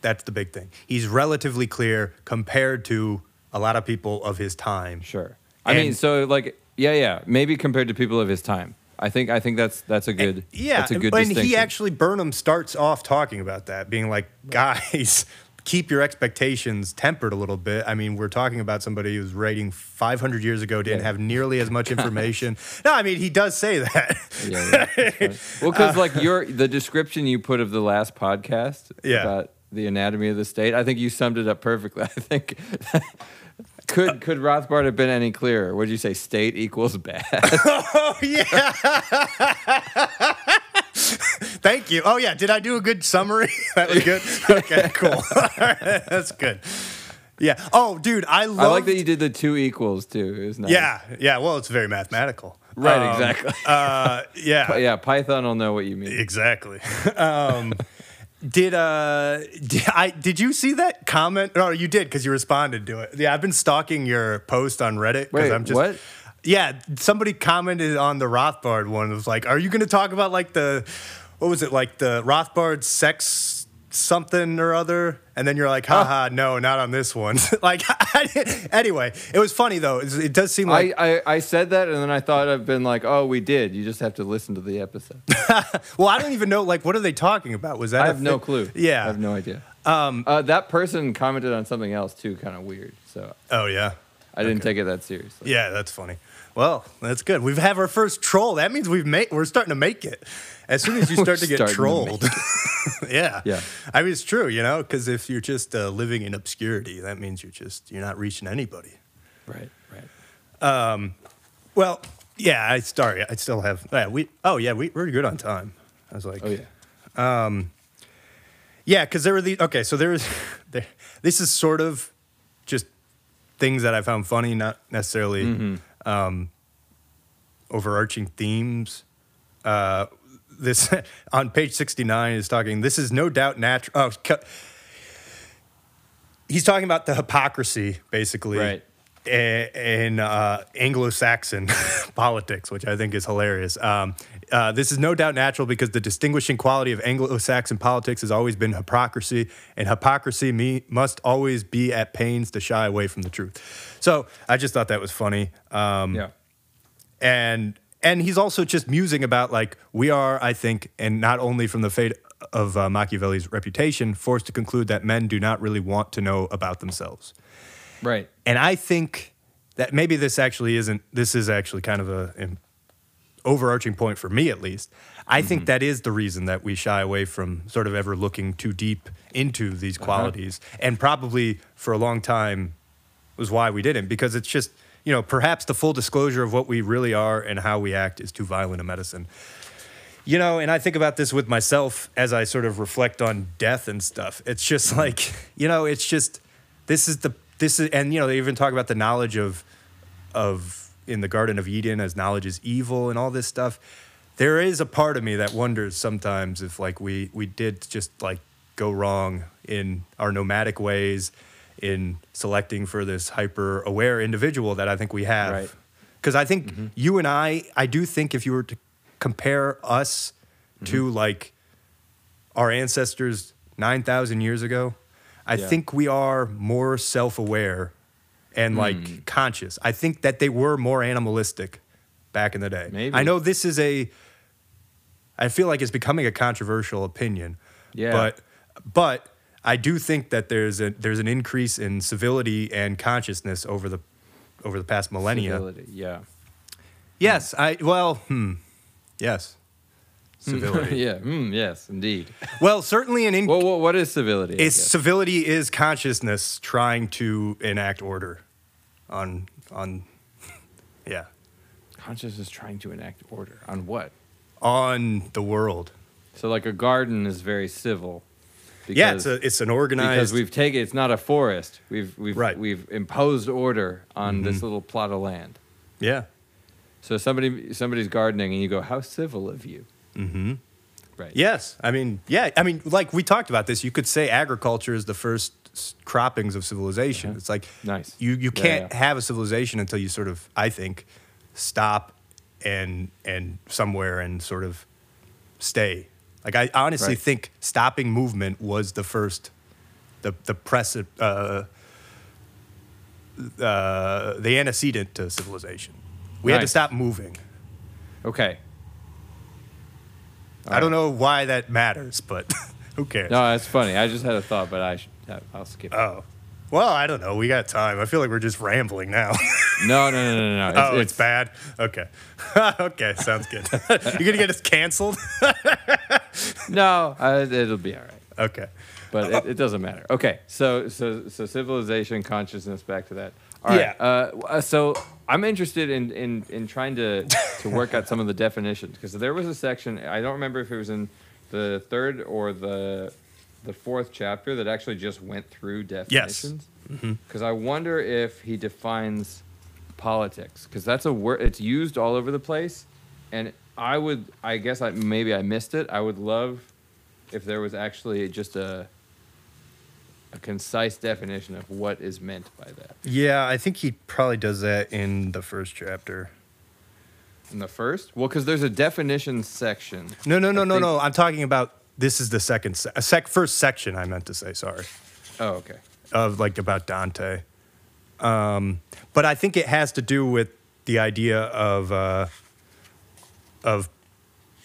That's the big thing. He's relatively clear compared to a lot of people of his time. Sure. I mean, so like, yeah, yeah, maybe compared to people of his time. I think I think that's that's a good Yeah, that's a good and he actually Burnham starts off talking about that, being like, guys, keep your expectations tempered a little bit. I mean, we're talking about somebody who's writing 500 years ago, didn't Yeah. have nearly as much information. no, I mean, he does say that. yeah, yeah, well, because like your the description you put of the last podcast Yeah. about the anatomy of the state, I think you summed it up perfectly. I think could uh, could Rothbard have been any clearer? Would you say state equals bad? oh, yeah. Thank you. Oh, yeah. Did I do a good summary? that was good. Okay, cool. That's good. Yeah. Oh, dude, I love. I like that you did the two equals too. It was nice. Yeah, yeah. Well, it's very mathematical. Right, Um, exactly. Uh, yeah. Yeah, Python will know what you mean. Exactly. Um, did uh did I did you see that comment? No, you did because you responded to it. Yeah, I've been stalking your post on Reddit because I'm just what? Yeah, somebody commented on the Rothbard one. It was like, "Are you going to talk about like the what was it like the Rothbard sex something or other?" And then you're like, "Haha, no, not on this one." like, anyway, it was funny though. It, does seem like I, I, I said that and then I thought I've been like, oh, we did. You just have to listen to the episode. well, I don't even know like what are they talking about? Was that I have no clue. Yeah. I have no idea. Um, uh, that person commented on something else too, kind of weird. So Oh yeah. I didn't Okay. take it that seriously. Yeah, that's funny. Well, that's good. We've have our first troll. That means we've made we're starting to make it. As soon as you start to get starting to trolled. yeah. Yeah. I mean, it's true, you know, because if you're just uh, living in obscurity, that means you're just you're not reaching anybody. Right, right. Um, Well, yeah. I sorry. I still have. Yeah, we. Oh yeah, we, we're good on time. I was like, Oh yeah. Um, Yeah, because there were the okay. So there was there. This is sort of just things that I found funny, not necessarily um, overarching themes. Uh, this on page sixty nine is talking. This is no doubt natural. Oh, cu- he's talking about the hypocrisy, basically, Right. a- in uh, Anglo-Saxon politics, which I think is hilarious. Um, uh, this is no doubt natural because the distinguishing quality of Anglo-Saxon politics has always been hypocrisy, and hypocrisy me, must always be at pains to shy away from the truth. So I just thought that was funny. Um, yeah. and and he's also just musing about like we are i think and not only from the fate of uh, machiavelli's reputation forced to conclude that men do not really want to know about themselves Right. and i think that maybe this actually isn't this is actually kind of a overarching point for me at least i think mm-hmm. that is the reason that we shy away from sort of ever looking too deep into these uh-huh. qualities. And probably for a long time was why we didn't because it's just you know perhaps the full disclosure of what we really are and how we act is too violent a medicine. You know and i think about this with myself as i sort of reflect on death and stuff. It's just mm-hmm. like you know it's just this is the this is and you know they even talk about the knowledge of of in the garden of eden as knowledge is evil and all this stuff there is a part of me that wonders sometimes if like we we did just like go wrong in our nomadic ways in selecting for this hyper aware individual that I think we have. Right. Because I think mm-hmm. you and I, I do think if you were to compare us to mm-hmm. like our ancestors 9,000 years ago, I Yeah. think we are more self aware and like conscious. I think that they were more animalistic back in the day. Maybe. I know this is a, I feel like it's becoming a controversial opinion. Yeah. But, but I do think that there's a there's an increase in civility and consciousness over the over the past millennia. Civility, Yeah. Yes, I well, hmm, yes, civility. yeah. Mm, yes, indeed. well, certainly an in- Well, what, what is civility? Is civility is consciousness trying to enact order on on yeah Consciousness is trying to enact order on what? on the world. So, like a garden is very civil. Because, yeah, it's a it's an organized. because we've taken it's not a forest. We've we've Right. Mm-hmm. we've imposed order on this little plot of land. Yeah. So somebody somebody's gardening and you go, "How civil of you." Mm-hmm. Right. Yes. I mean, yeah. I mean, like we talked about this. You could say agriculture is the first croppings of civilization. Uh-huh. It's like Nice. you you can't yeah. have a civilization until you sort of, I think, stop and and somewhere and sort of stay. Like I honestly Right. think stopping movement was the first, the the press uh, uh, the antecedent to civilization. We had to stop moving. Okay. I don't know why that matters, but who cares? No, that's funny. I just had a thought, but I should, I'll skip. it. Oh. Well, I don't know. We got time. I feel like we're just rambling now. No, no, no, no, no. oh, it's, bad? Okay. okay, sounds good. You're going to get us canceled? No, uh, it'll be all right. okay. But it, it doesn't matter. Okay, so so so civilization, consciousness, back to that. All right. Yeah. Uh, uh, so I'm interested in, in in trying to to work out some of the definitions because there was a section I don't remember if it was in the third or the the fourth chapter that actually just went through definitions. Mm-hmm. Yes. Because I wonder if he defines politics because that's a word it's used all over the place, and I would I guess I maybe I missed it. I would love if there was actually just a a concise definition of what is meant by that. Yeah, I think he probably does that in the first chapter. In the first, well, because there's a definition section. No, no, no, no, no. I'm talking about this is the second, se- sec- first section, I meant to say, sorry, Oh, okay. of like about Dante. Um, but I think it has to do with the idea of, uh, of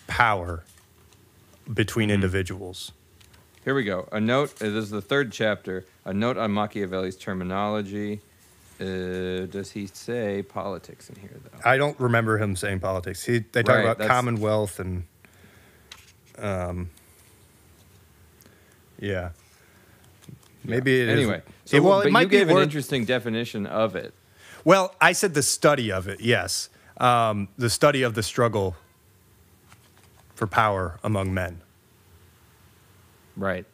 power between individuals. Here we go. A note. uh, This is the third chapter. A note on Machiavelli's terminology. Uh, does he say politics in here though? I don't remember him saying politics. He, they talk Right, about that's- commonwealth and, um, yeah. Maybe it is. anyway. So, well, but it might you be an interesting definition of it. Well, I said the study of it. Yes, um, the study of the struggle for power among men. Right.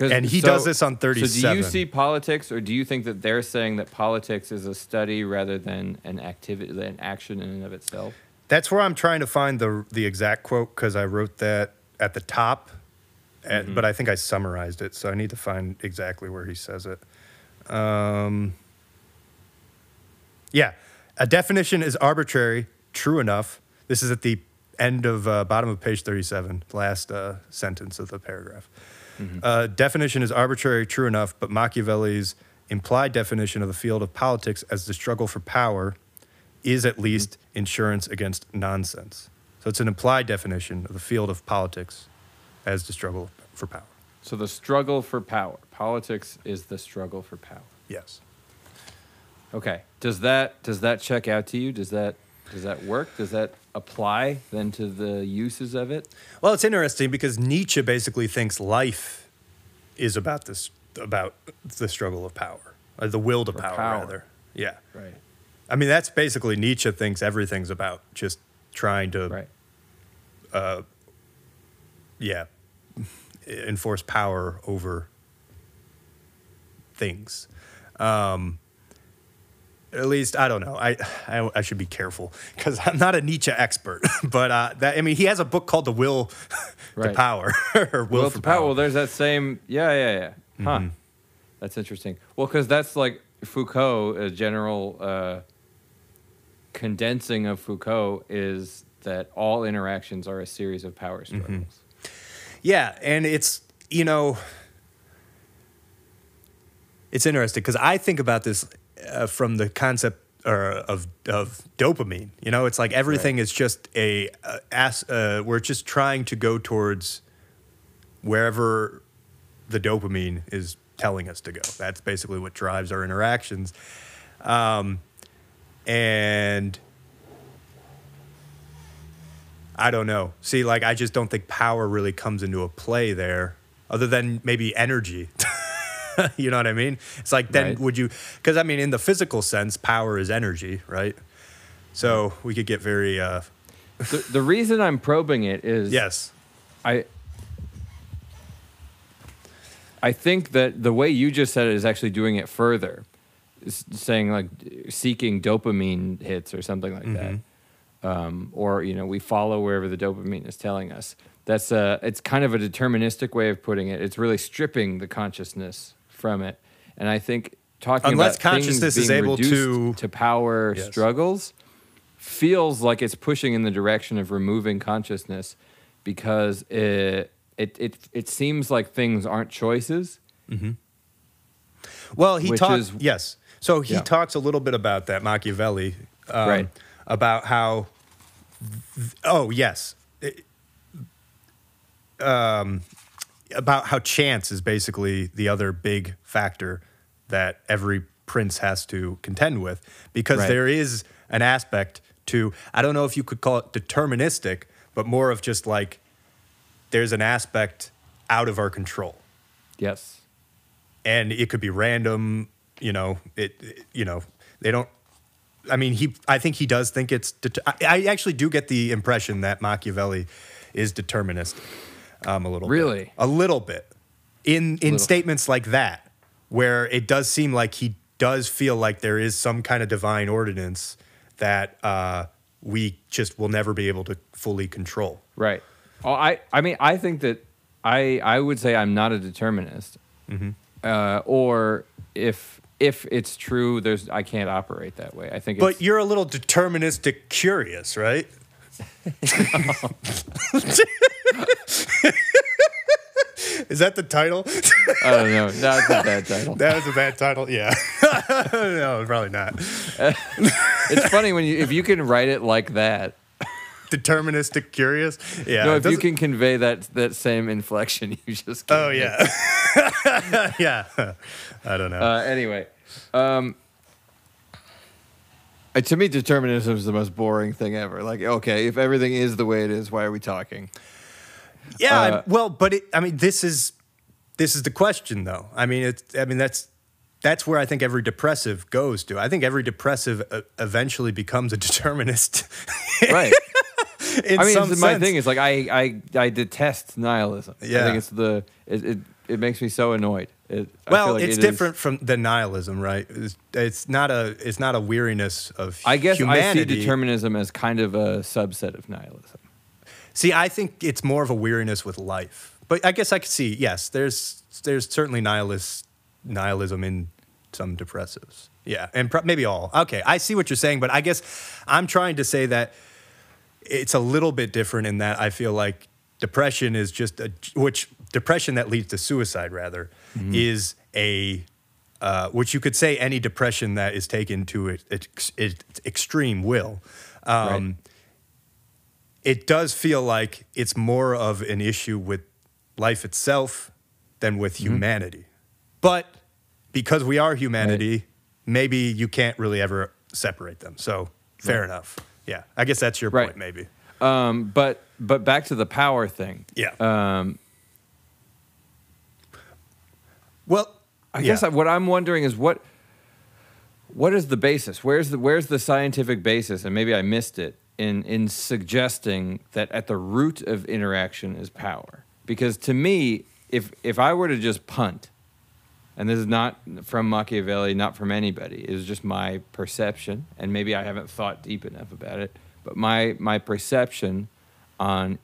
And he does this on So do you see politics, or do you think that they're saying that politics is a study rather than an activity, an action in and of itself? That's where I'm trying to find the the exact quote because I wrote that at the top, at, Mm-hmm. but I think I summarized it, so I need to find exactly where he says it. Um, yeah, a definition is arbitrary, true enough. This is at the end of uh, bottom of page 37, last uh, sentence of the paragraph. Uh, definition is arbitrary, true enough, but Machiavelli's implied definition of the field of politics as the struggle for power is at least insurance against nonsense. So it's an implied definition of the field of politics as the struggle for power. So the struggle for power. Politics is the struggle for power. Yes. Okay. Does that does that check out to you? Does that does that work? Does that apply then to the uses of it? Well, it's interesting because Nietzsche basically thinks life is about this about the struggle of power, the will to power, power. rather. Yeah. Right. I mean, that's basically Nietzsche thinks everything's about just trying to, Right. Uh, yeah, enforce power over things. Um, at least I don't know. I I, I should be careful because I'm not a Nietzsche expert. But uh, that I mean, he has a book called The Will Right. to Power or Will, Will for to power. Well, there's that same. Yeah, yeah, yeah. Huh. Mm-hmm. That's interesting. Well, because that's like Foucault, a general uh, condensing of Foucault is that all interactions are a series of power Mm-hmm. Yeah, and it's you know, it's interesting because I think about this uh, from the concept or of of dopamine. You know, it's like everything is just a, uh as uh, we're just trying to go towards wherever the dopamine is telling us to go. That's basically what drives our interactions. Um, and I don't know. See, like I just don't think power really comes into a play there, other than maybe energy. you know what I mean? It's like then Right. would you? Because I mean, in the physical sense, power is energy, right? So we could get very uh, the, the reason I'm probing it is yes, I I think that the way you just said it is actually doing it further. s- saying like seeking dopamine hits or something like that, um, or you know we follow wherever the dopamine is telling us. That's a it's kind of a deterministic way of putting it. It's really stripping the consciousness from it, and I think talking Unless about consciousness is able to- to power Yes. struggles feels like it's pushing in the direction of removing consciousness because it it it, it seems like things aren't choices. Well, he talks. yes. So he Yeah. talks a little bit about that Machiavelli, um, Right. About how. Oh yes. It- um, about how chance is basically the other big factor that every prince has to contend with because Right. there is an aspect to I don't know if you could call it deterministic, but more of just like there's an aspect out of our control Yes. and it could be random you know it, it- you know they don't i mean he i think he does think it's det- I, I actually do get the impression that machiavelli is deterministic um, a little bit. Really? a little bit in in statements like that where it does seem like he does feel like there is some kind of divine ordinance that uh, we just will never be able to fully control Right. Oh, I I mean I think that I I would say I'm not a determinist. Mm-hmm. Uh, or if if it's true, there's I can't operate that way. I think. but you're a little deterministic curious right Is that the title? I don't know. That's a bad title. that was a bad title. Yeah. no, probably not. It's funny when you if you can write it like that. Deterministic curious. Yeah. no, if you can convey that that same inflection, you just. Oh yeah. yeah. I don't know. Uh, anyway, um, uh, to me, determinism is the most boring thing ever. Like, okay, if everything is the way it is, why are we talking? yeah. Uh, well, but it, I mean, this is this is the question, though. I mean, it's. I mean, that's that's where I think every depressive goes to. I think every depressive uh, eventually becomes a determinist. Right. In I mean, some my thing is like I, I I detest nihilism. Yeah, I think it's the it it, it makes me so annoyed. It, Well, like it's it is- different from the nihilism, right? It's, it's not a it's not a weariness of I guess humanity. I see determinism as kind of a subset of nihilism. See, I think it's more of a weariness with life. But I guess I could see, yes, there's there's certainly nihilist nihilism in some depressives. Yeah, and pro- maybe all. Okay, I see what you're saying, but I guess I'm trying to say that it's a little bit different in that I feel like depression is just a which depression that leads to suicide rather Mm-hmm. is a uh, which you could say any depression that is taken to its, its, its extreme will. Um, Right. It does feel like it's more of an issue with life itself than with Mm-hmm. humanity. But because we are humanity, maybe you can't really ever separate them. So fair Right. enough. Yeah, I guess that's your Right. point, maybe. Um, but but back to the power thing. Yeah. Um, well, I yeah. guess I, what I'm wondering is what what is the basis? Where's the where's the scientific basis? And maybe I missed it in in suggesting that at the root of interaction is power. Because to me, if if I were to just punt, and this is not from Machiavelli, not from anybody, it's just my perception, and maybe I haven't thought deep enough about it, but my my perception on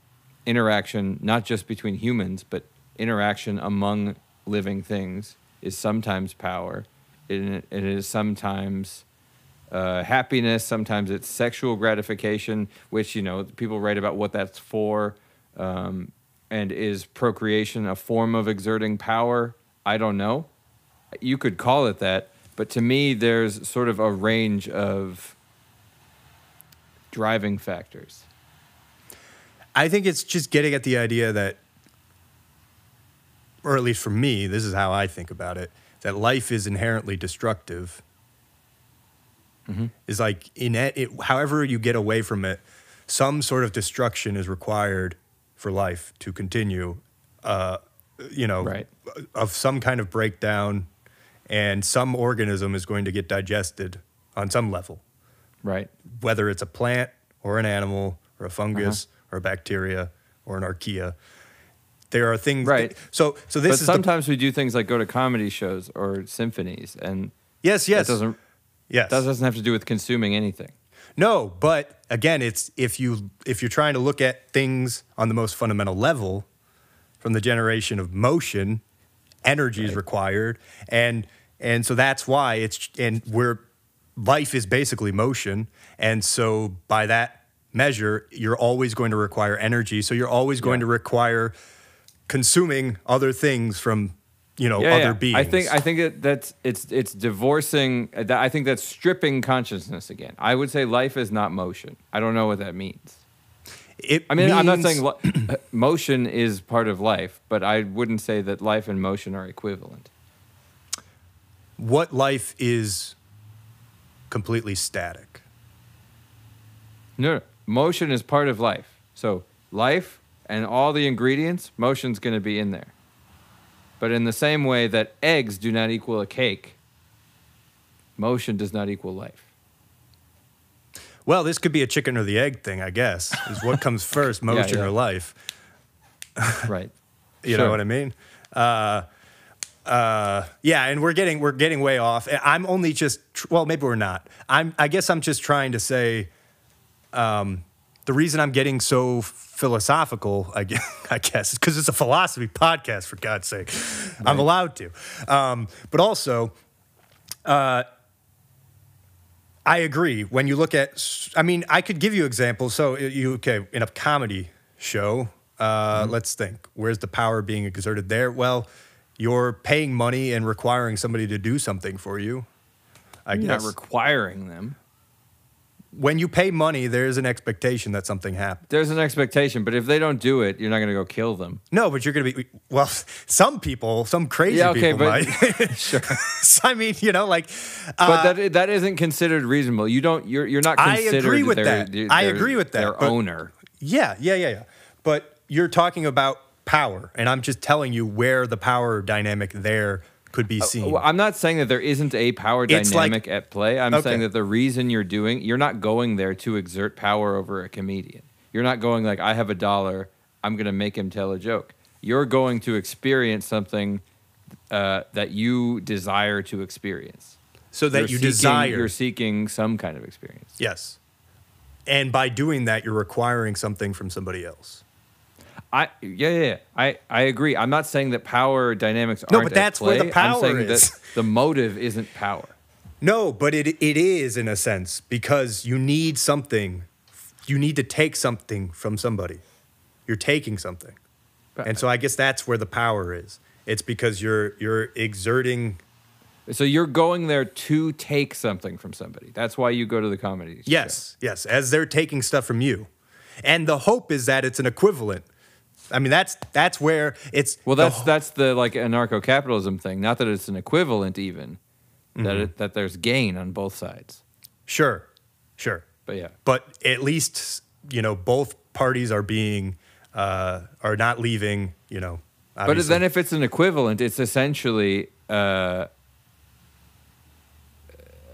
interaction, not just between humans, but interaction among living things, is sometimes power. It, it is sometimes uh, happiness. Sometimes it's sexual gratification, which you know people write about what that's for. Um, and is procreation a form of exerting power? I don't know. You could call it that, but to me, there's sort of a range of driving factors. I think it's just getting at the idea that, or at least for me, this is how I think about it, that life is inherently destructive. Is like in it, it, however you get away from it, some sort of destruction is required for life to continue. Uh, you know, Right. of some kind of breakdown, and some organism is going to get digested on some level Right. whether it's a plant or an animal or a fungus Uh-huh. or a bacteria or an archaea. There are things. Right. so, so this but is the, sometimes we do things like go to comedy shows or symphonies, and Yes, yes. That doesn't yes. that doesn't have to do with consuming anything. No, but again, it's if you if you're trying to look at things on the most fundamental level, from the generation of motion, energy is required, and and so that's why it's and we're life is basically motion, and so by that measure, you're always going to require energy. So you're always going Yeah. to require consuming other things from you know yeah, other yeah. beings. I think I think it, that's it's it's divorcing. that- I think that's stripping consciousness again. I would say life is not motion. I don't know what that means. it I mean, I'm not saying li- motion is part of life, but I wouldn't say that life and motion are equivalent. What life is completely static. No, motion is part of life. So life and all the ingredients, motion's going to be in there. But in the same way that eggs do not equal a cake, motion does not equal life. Well, this could be a chicken or the egg thing, I guess. Is what comes first, motion yeah. or life? Right. You know what I mean? Uh, uh, yeah, and we're getting we're getting way off. I'm only just well, maybe we're not. I'm I guess I'm just trying to say um, the reason I'm getting so philosophical, I guess, I guess is because it's a philosophy podcast. For God's sake, I'm allowed to. Um, but also, uh, I agree. When you look at, I mean, I could give you examples. So uh, you okay in a comedy show? Uh, Let's think. Where's the power being exerted there? Well, you're paying money and requiring somebody to do something for you. I You're guess not requiring them. when you pay money, there's an expectation that something happens. There's an expectation, but if they don't do it, you're not going to go kill them. No, but you're going to be well. Some people, some crazy Yeah, okay, people but- might. Sure. I mean, you know, like. But uh, that that isn't considered reasonable. You don't. You're you're not. I agree with their- that. their- I agree with that, Their but- owner. Yeah, yeah, yeah, yeah. But you're talking about power, and I'm just telling you where the power dynamic there could be seen. Uh, Well, I'm not saying that there isn't a power It's like- dynamic at play. I'm Okay. saying that the reason you're doing, you're not going there to exert power over a comedian. You're not going like, I have a dollar, I'm going to make him tell a joke. You're going to experience something uh, that you desire to experience. so that You're you seeking- desire. You're seeking some kind of experience. yes. And by doing that, you're requiring something from somebody else. I yeah, yeah, yeah. I I agree. I'm not saying that power dynamics No, aren't but that's at where the power I'm saying is. that the motive isn't power. No, but it it is in a sense because you need something. You need to take something from somebody. You're taking something. And so I guess that's where the power is. It's because you're you're exerting So you're going there to take something from somebody. That's why you go to the comedy. show. Yes, yes, as they're taking stuff from you. And the hope is that it's an equivalent. I mean, that's that's where it's Well, that's ho- that's the like anarcho-capitalism thing. Not that it's an equivalent, even that Mm-hmm. it, that there's gain on both sides. sure, sure. But yeah, But at least you know both parties are being uh, are not leaving. You know, but then if it's an equivalent, it's essentially uh,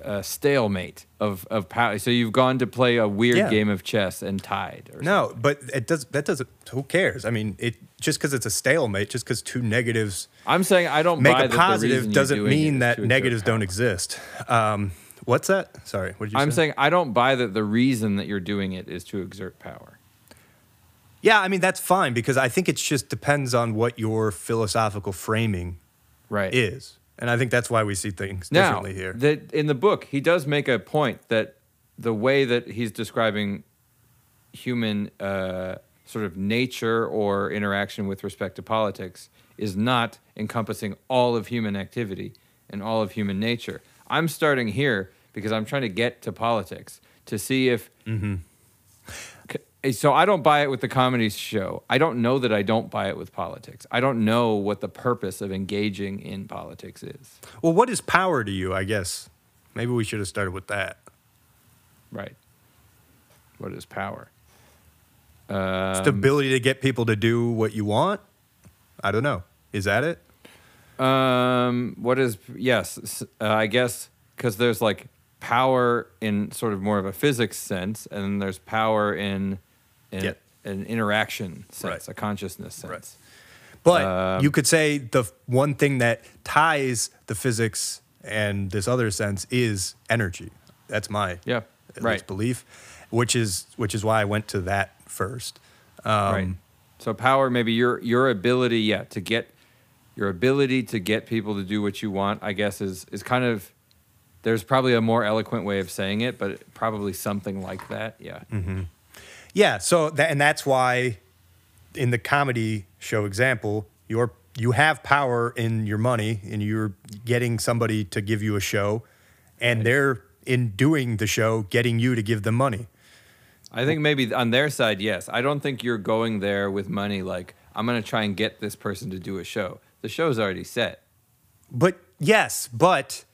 a stalemate of of power. So you've gone to play a weird Yeah. game of chess and tied. Or no, but it does that doesn't. Who cares? I mean, it just because it's a stalemate, just because two negatives I'm saying I don't make buy a positive doesn't mean that negatives don't exist. Um, what's that? Sorry, what did you say? I'm say? saying I don't buy that the reason that you're doing it is to exert power. Yeah, I mean that's fine because I think it just depends on what your philosophical framing Right. is, and I think that's why we see things now, differently here. that in the book, he does make a point that the way that he's describing human uh, sort of nature or interaction with respect to politics is not encompassing all of human activity and all of human nature. I'm starting here because I'm trying to get to politics to see if. C- So I don't buy it with the comedy show. I don't know that I don't buy it with politics. I don't know what the purpose of engaging in politics is. well, what is power to you? I guess maybe we should have started with that. Right. What is power? It's the ability to get people to do what you want. I don't know. Is that it? Um, what is yes? Uh, I guess because there's like power in sort of more of a physics sense, and then there's power in in Yeah. an interaction sense, Right. a consciousness sense. Right. But Um, you could say the one thing that ties the physics and this other sense is energy. That's my Yeah, right. belief, which is which is why I went to that first. Um, right. So power, maybe your your ability, yeah, to get your ability to get people to do what you want, I guess, is is kind of there's probably a more eloquent way of saying it, but probably something like that. Yeah. Yeah, so that and that's why in the comedy show example, you're you have power in your money and you're getting somebody to give you a show and they're in doing the show getting you to give them money. I think maybe on their side, yes. I don't think you're going there with money like I'm going to try and get this person to do a show. The show's already set. But yes, but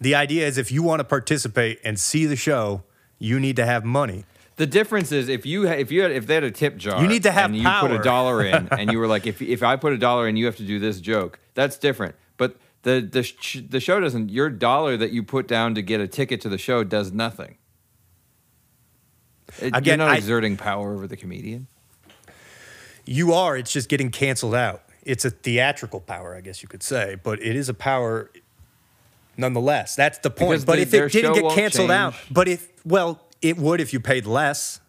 the idea is if you want to participate and see the show, you need to have money. The difference is if you if you had, if they had a tip jar, You need to have and you put a dollar in, and you were like, if if I put a dollar in, you have to do this joke. That's different. But the the sh- the show doesn't. Your dollar that you put down to get a ticket to the show does nothing. It, Again, you're not I- exerting power over the comedian. You are, it's just getting canceled out. It's a theatrical power, I guess you could say, but it is a power nonetheless. That's the point. Because but they- if it didn't get canceled out, but if, well, it would if you paid less.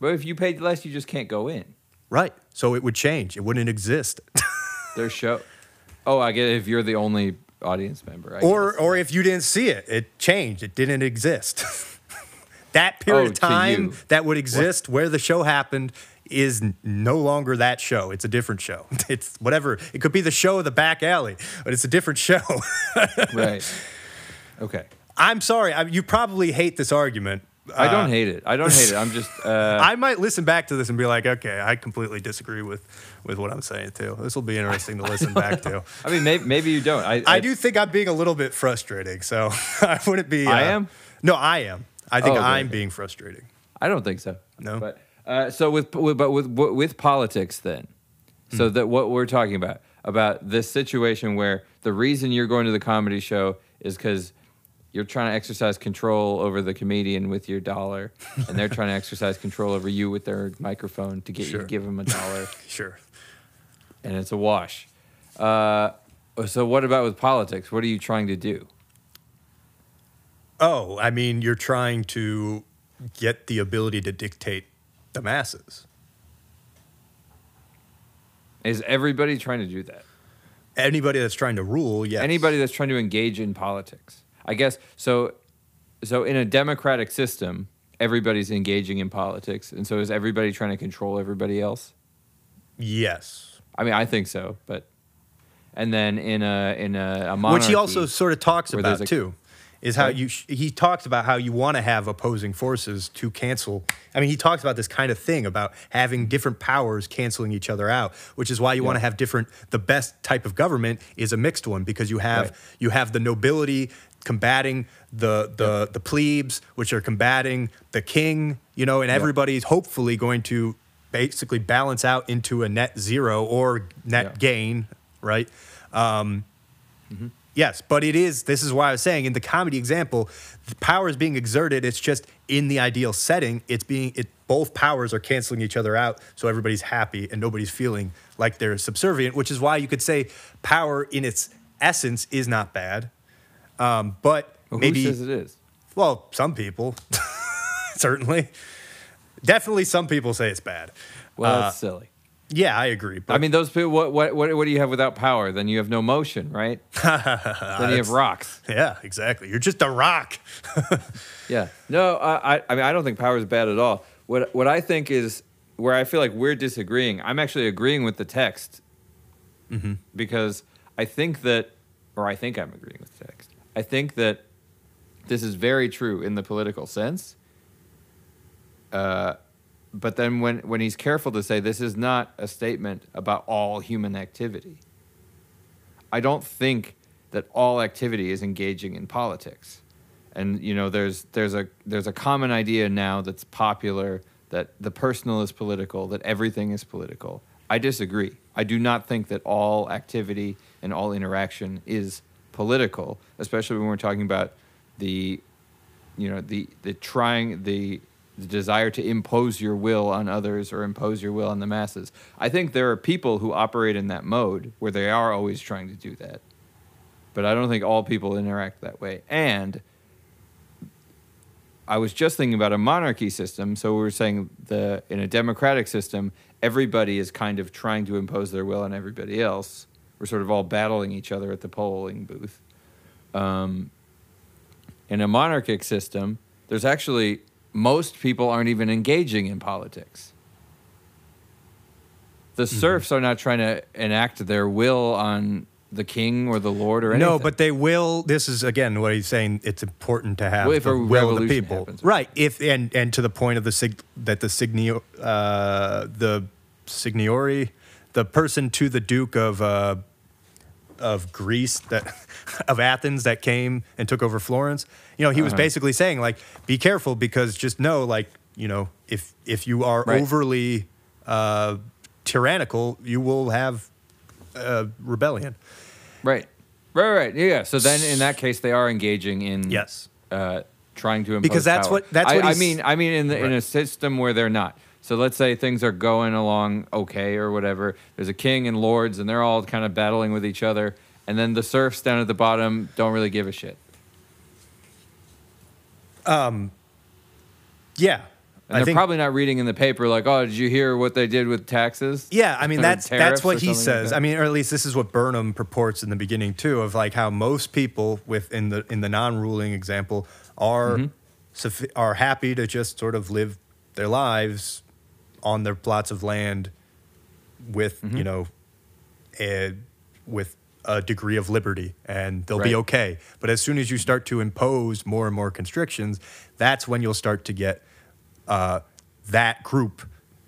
But if you paid less, you just can't go in. Right. So it would change. It wouldn't exist. Their show. Oh, I get it. If you're the only audience member, I or guess. or if you didn't see it, it changed. It didn't exist. that oh, period Oh, of time that would exist where the show happened is no longer that show. It's a different show. It's whatever. It could be the show of the back alley, but it's a different show. right. Okay. I'm sorry. I, you probably hate this argument. I don't Uh, hate it. I don't hate it. I'm just. Uh, I might listen back to this and be like, okay, I completely disagree with with what I'm saying too. This will be interesting to listen back to. I mean, maybe, maybe you don't. I, I do think I'm being a little bit frustrating, so I wouldn't be. I uh, am? No, I am. I think Oh, okay, I'm okay. being frustrating. I don't think so. No? But uh, so with, with but with with politics then, so Hmm. that what we're talking about about this situation where the reason you're going to the comedy show is because you're trying to exercise control over the comedian with your dollar, and they're trying to exercise control over you with their microphone to get you to give them a dollar, Sure. and it's a wash. Uh, so what about with politics? What are you trying to do? Oh, I mean, you're trying to get the ability to dictate the masses. Is everybody trying to do that? Anybody that's trying to rule, yes. anybody that's trying to engage in politics. I guess so. So in a democratic system, everybody's engaging in politics, and so is everybody trying to control everybody else? Yes. I mean, I think so, but and then in a in a, a monarchy, Which he also sort of talks about a- too, is how Sorry? you sh- he talks about how you want to have opposing forces to cancel. I mean, he talks about this kind of thing about having different powers canceling each other out, which is why you want to have different. The best type of government is a mixed one because you have Right. you have the nobility combating the the the plebes, which are combating the king. You know, and everybody's hopefully going to basically balance out into a net zero or net gain, right? Um, mm-hmm. Yes, but it is. This is why I was saying in the comedy example, the power is being exerted. It's just in the ideal setting. It's being it. Both powers are canceling each other out, so everybody's happy and nobody's feeling like they're subservient. Which is why you could say power in its essence is not bad, um, but Well, maybe who says it is? well, some people certainly, definitely, some people say it's bad. Well, Uh, that's silly. yeah, I agree. But I mean, those people. What, what what what do you have without power? Then you have no motion, right? then you have rocks. yeah, exactly. You're just a rock. Yeah. No, I, I- I mean, I don't think power is bad at all. What, what I think is where I feel like we're disagreeing, I'm actually agreeing with the text because I think that, or I think I'm agreeing with the text. I think that this is very true in the political sense. Uh, but then when, when he's careful to say this is not a statement about all human activity, I don't think that all activity is engaging in politics. And you know, there's there's a there's a common idea now that's popular that the personal is political, that everything is political. I disagree. I do not think that all activity and all interaction is political, especially when we're talking about the you know the the trying the the desire to impose your will on others or impose your will on the masses. I think there are people who operate in that mode where they are always trying to do that. but I don't think all people interact that way. And I was just thinking about a monarchy system. So we were saying the in a democratic system, everybody is kind of trying to impose their will on everybody else. We're sort of all battling each other at the polling booth. Um, in a monarchic system, there's actually most people aren't even engaging in politics. The Mm-hmm. serfs are not trying to enact their will on the king or the lord or anything. No, but they will. This is again what he's saying. It's important to have Well, the a will of the people, happens. right? If and and to the point of the sig that the signio uh, the signori, the person to the duke of uh, of Greece that of Athens that came and took over Florence. You know, he was Uh-huh. basically saying like, be careful because just know like you know if if you are Right. overly uh, tyrannical, you will have uh, rebellion. Right. Right, right. Yeah. So then in that case they are engaging in Yes. uh, trying to impose Because that's power. what- that's I, what I he's- mean I mean in the, in a system where they're not. So let's say things are going along okay or whatever. There's a king and lords and they're all kind of battling with each other and then the serfs down at the bottom don't really give a shit. Um, Yeah. And they're probably not reading in the paper like, "Oh, did you hear what they did with taxes?" Yeah, I mean that's that's what he something like says. I mean, or at least this is what Burnham purports in the beginning too, of like how most people within the in the non-ruling example are Mm-hmm. are happy to just sort of live their lives on their plots of land with Mm-hmm. you know, a, with a degree of liberty, and they'll be okay. But as soon as you start to impose more and more constrictions, that's when you'll start to get uh, that group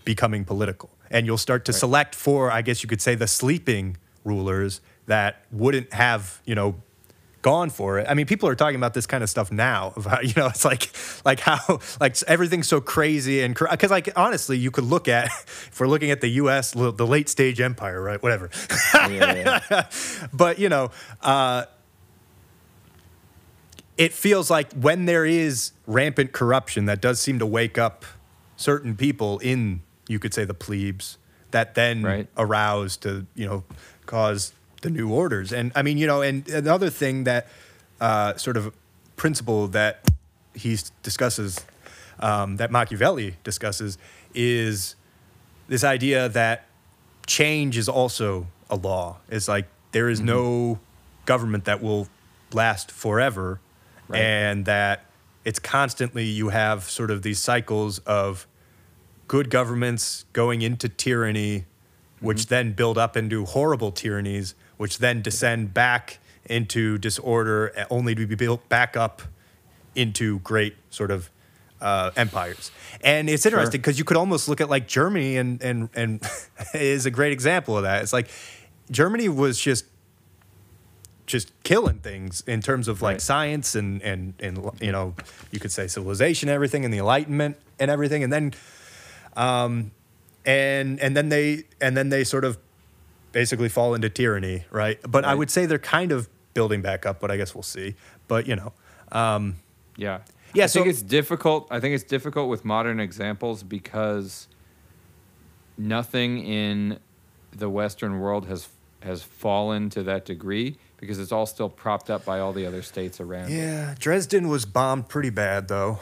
becoming political. And you'll start to Right. select for, I guess you could say, the sleeping rulers that wouldn't have, you know, gone for it. I mean, people are talking about this kind of stuff now. Of how, you know, it's like, like how, like everything's so crazy and because, like, honestly, you could look at, if we're looking at the U.S., the late stage empire, right? Whatever. Yeah, yeah, but you know, uh, it feels like when there is rampant corruption, that does seem to wake up certain people in, you could say, the plebes, that then Right. arouse to you know cause the new orders. And I mean, you know, and another thing that uh, sort of principle that he discusses, um, that Machiavelli discusses, is this idea that change is also a law. It's like there is no government that will last forever, Right. and that it's constantly you have sort of these cycles of good governments going into tyranny, which then build up into horrible tyrannies, which then descend back into disorder, only to be built back up into great sort of uh, empires. And it's interesting because you could almost look at like Germany, and and and is a great example of that. It's like Germany was just just killing things in terms of like Right. science and and and you know you could say civilization everything and the enlightenment and everything and then um and and then they and then they sort of basically fall into tyranny right but i would say they're kind of building back up but i guess we'll see but you know um Yeah. Yeah, I think so- it's difficult. I think it's difficult with modern examples because nothing in the Western world has has fallen to that degree because it's all still propped up by all the other states around. yeah dresden was bombed pretty bad though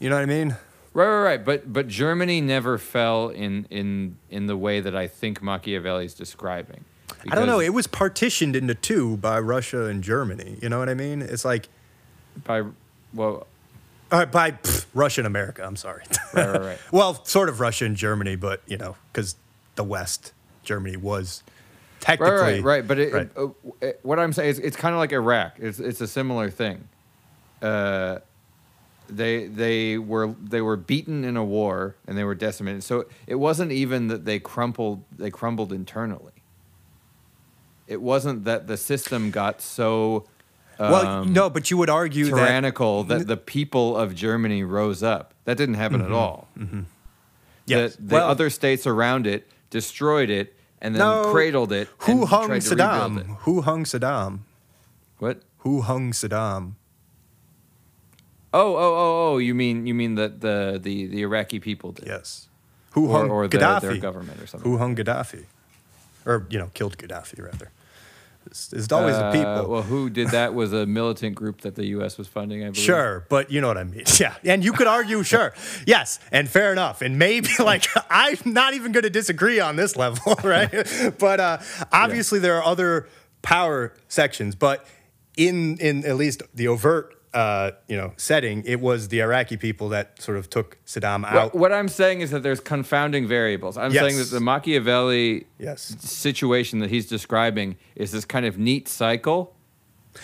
you know what i mean Right, right, right. But but Germany never fell in in in the way that I think Machiavelli's describing. i don't know it was partitioned into two by russia and germany you know what i mean it's like by well, uh, by pff, russia and america i'm sorry right, right, right. well sort of russia and germany but you know because the west germany was technically Right, right, right. But it, Right. uh, uh, what I'm saying is, it's kind of like Iraq. It's it's a similar thing. Uh, they they were they were beaten in a war and they were decimated. So it wasn't even that they crumpled they crumbled internally. It wasn't that the system got so well um, no but you would argue that tyrannical that, the people of Germany rose up. That didn't happen at all. Mm-hmm. yes. The, the well, other states around it destroyed it and then No. cradled it. who hung saddam it. who hung saddam What? who hung saddam Oh, oh, oh, oh! You mean you mean that the the the Iraqi people did? yes who Or, hung or the, gaddafi their government or something. who hung gaddafi or you know killed gaddafi rather It's, it's always the Uh, people. Well, who did that was a militant group that the U.S. was funding, I believe. Sure, but you know what I mean. Yeah. And you could argue, sure. Yes, and fair enough. And maybe like I'm not even going to disagree on this level, right? but uh, obviously there are other power sections, but in in at least the overt uh, you know setting, it was the Iraqi people that sort of took Saddam out. what I'm saying is that there's confounding variables. I'm saying that the Machiavelli Yes. situation that he's describing is this kind of neat cycle.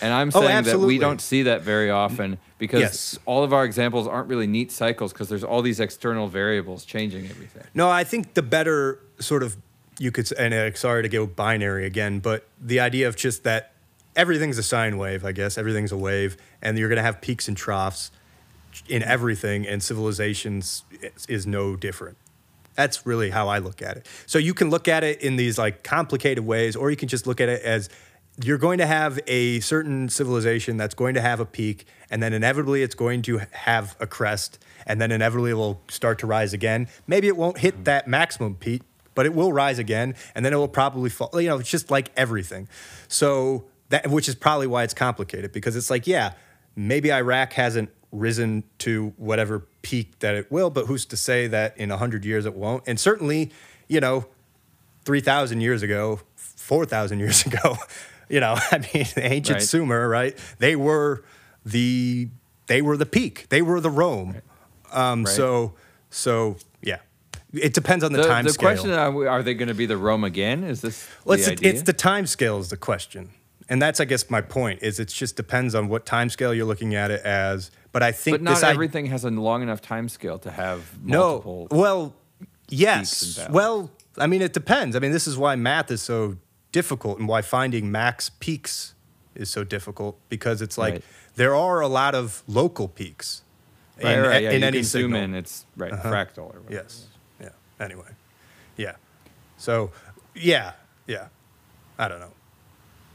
And I'm Oh, saying that we don't see that very often because Yes. all of our examples aren't really neat cycles because there's all these external variables changing everything. No, I think the better sort of you could, and uh, sorry to go binary again, but the idea of just that everything's a sine wave, I guess, everything's a wave, and you're going to have peaks and troughs in everything, and civilizations is, no different. That's really how I look at it. So you can look at it in these like complicated ways, or you can just look at it as you're going to have a certain civilization that's going to have a peak, and then inevitably it's going to have a crest, and then inevitably it will start to rise again. Maybe it won't hit that maximum peak, but it will rise again, and then it will probably fall. You know, it's just like everything. So that, which is probably why it's complicated because it's like, yeah, maybe Iraq hasn't risen to whatever peak that it will, but who's to say that in 100 years it won't? And certainly, you know, 3,000 years ago, 4,000 years ago, you know, I mean, ancient Right. Sumer, right? They were the they were the peak. They were the Rome. Um, Right. So so yeah, it depends on the, The, time the scale. question are, we- are they going to be the Rome again? Is this Well, the it's, idea? it's the time scale is the question, and that's I guess my point is it just depends on what time scale you're looking at it as. But I think but not this I- everything has a long enough time scale to have no. multiple. Well, yes. Well, I mean, it depends. I mean, this is why math is so difficult and why finding max peaks is so difficult because it's like Right. there are a lot of local peaks Right, in, right, yeah, in you any can zoom in. It's right Uh-huh. fractal or whatever. Yes. Yeah. Anyway. Yeah. So, yeah. Yeah. I don't know.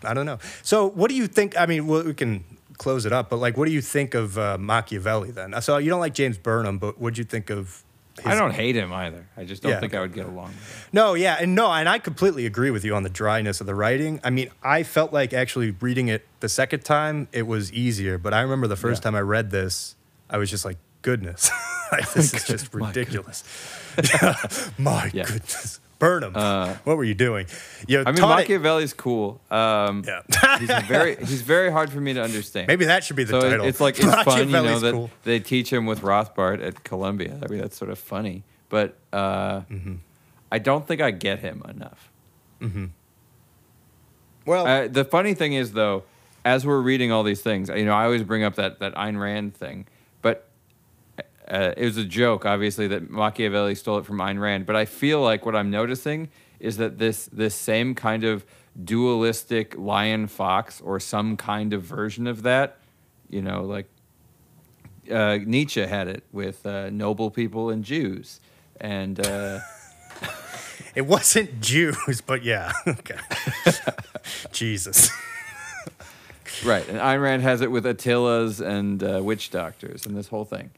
I don't know. So, what do you think? I mean, well, we can close it up, but like, what do you think of uh, Machiavelli then? So, you don't like James Burnham, but what'd you think of? His, I don't hate him either. I just don't Yeah. think I would get along with him. No, yeah, and no, and I completely agree with you on the dryness of the writing. I mean, I felt like actually reading it the second time it was easier, but I remember the first Yeah. time I read this, I was just like, goodness, like, this is just My ridiculous. My Yeah. goodness, Burnham, Uh, what were you doing? You I mean, taught it- cool. Um, Yeah. he's very he's very hard for me to understand. Maybe that should be the so it- title. it's like it's fun, you know, that cool. they teach him with Rothbard at Columbia. I mean, that's sort of funny, but uh, Mm-hmm. I don't think I get him enough. Well, Uh, the funny thing is, though, as we're reading all these things, you know, I always bring up that that Ayn Rand thing, but uh, it was a joke, obviously, that Machiavelli stole it from Ayn Rand. But I feel like what I'm noticing is that this this same kind of dualistic lion fox, or some kind of version of that, you know, like uh, Nietzsche had it with uh, noble people and Jews, and. Uh, it wasn't Jews, but yeah. Okay. Jesus. Right, and Ayn Rand has it with Attilas and uh, witch doctors and this whole thing,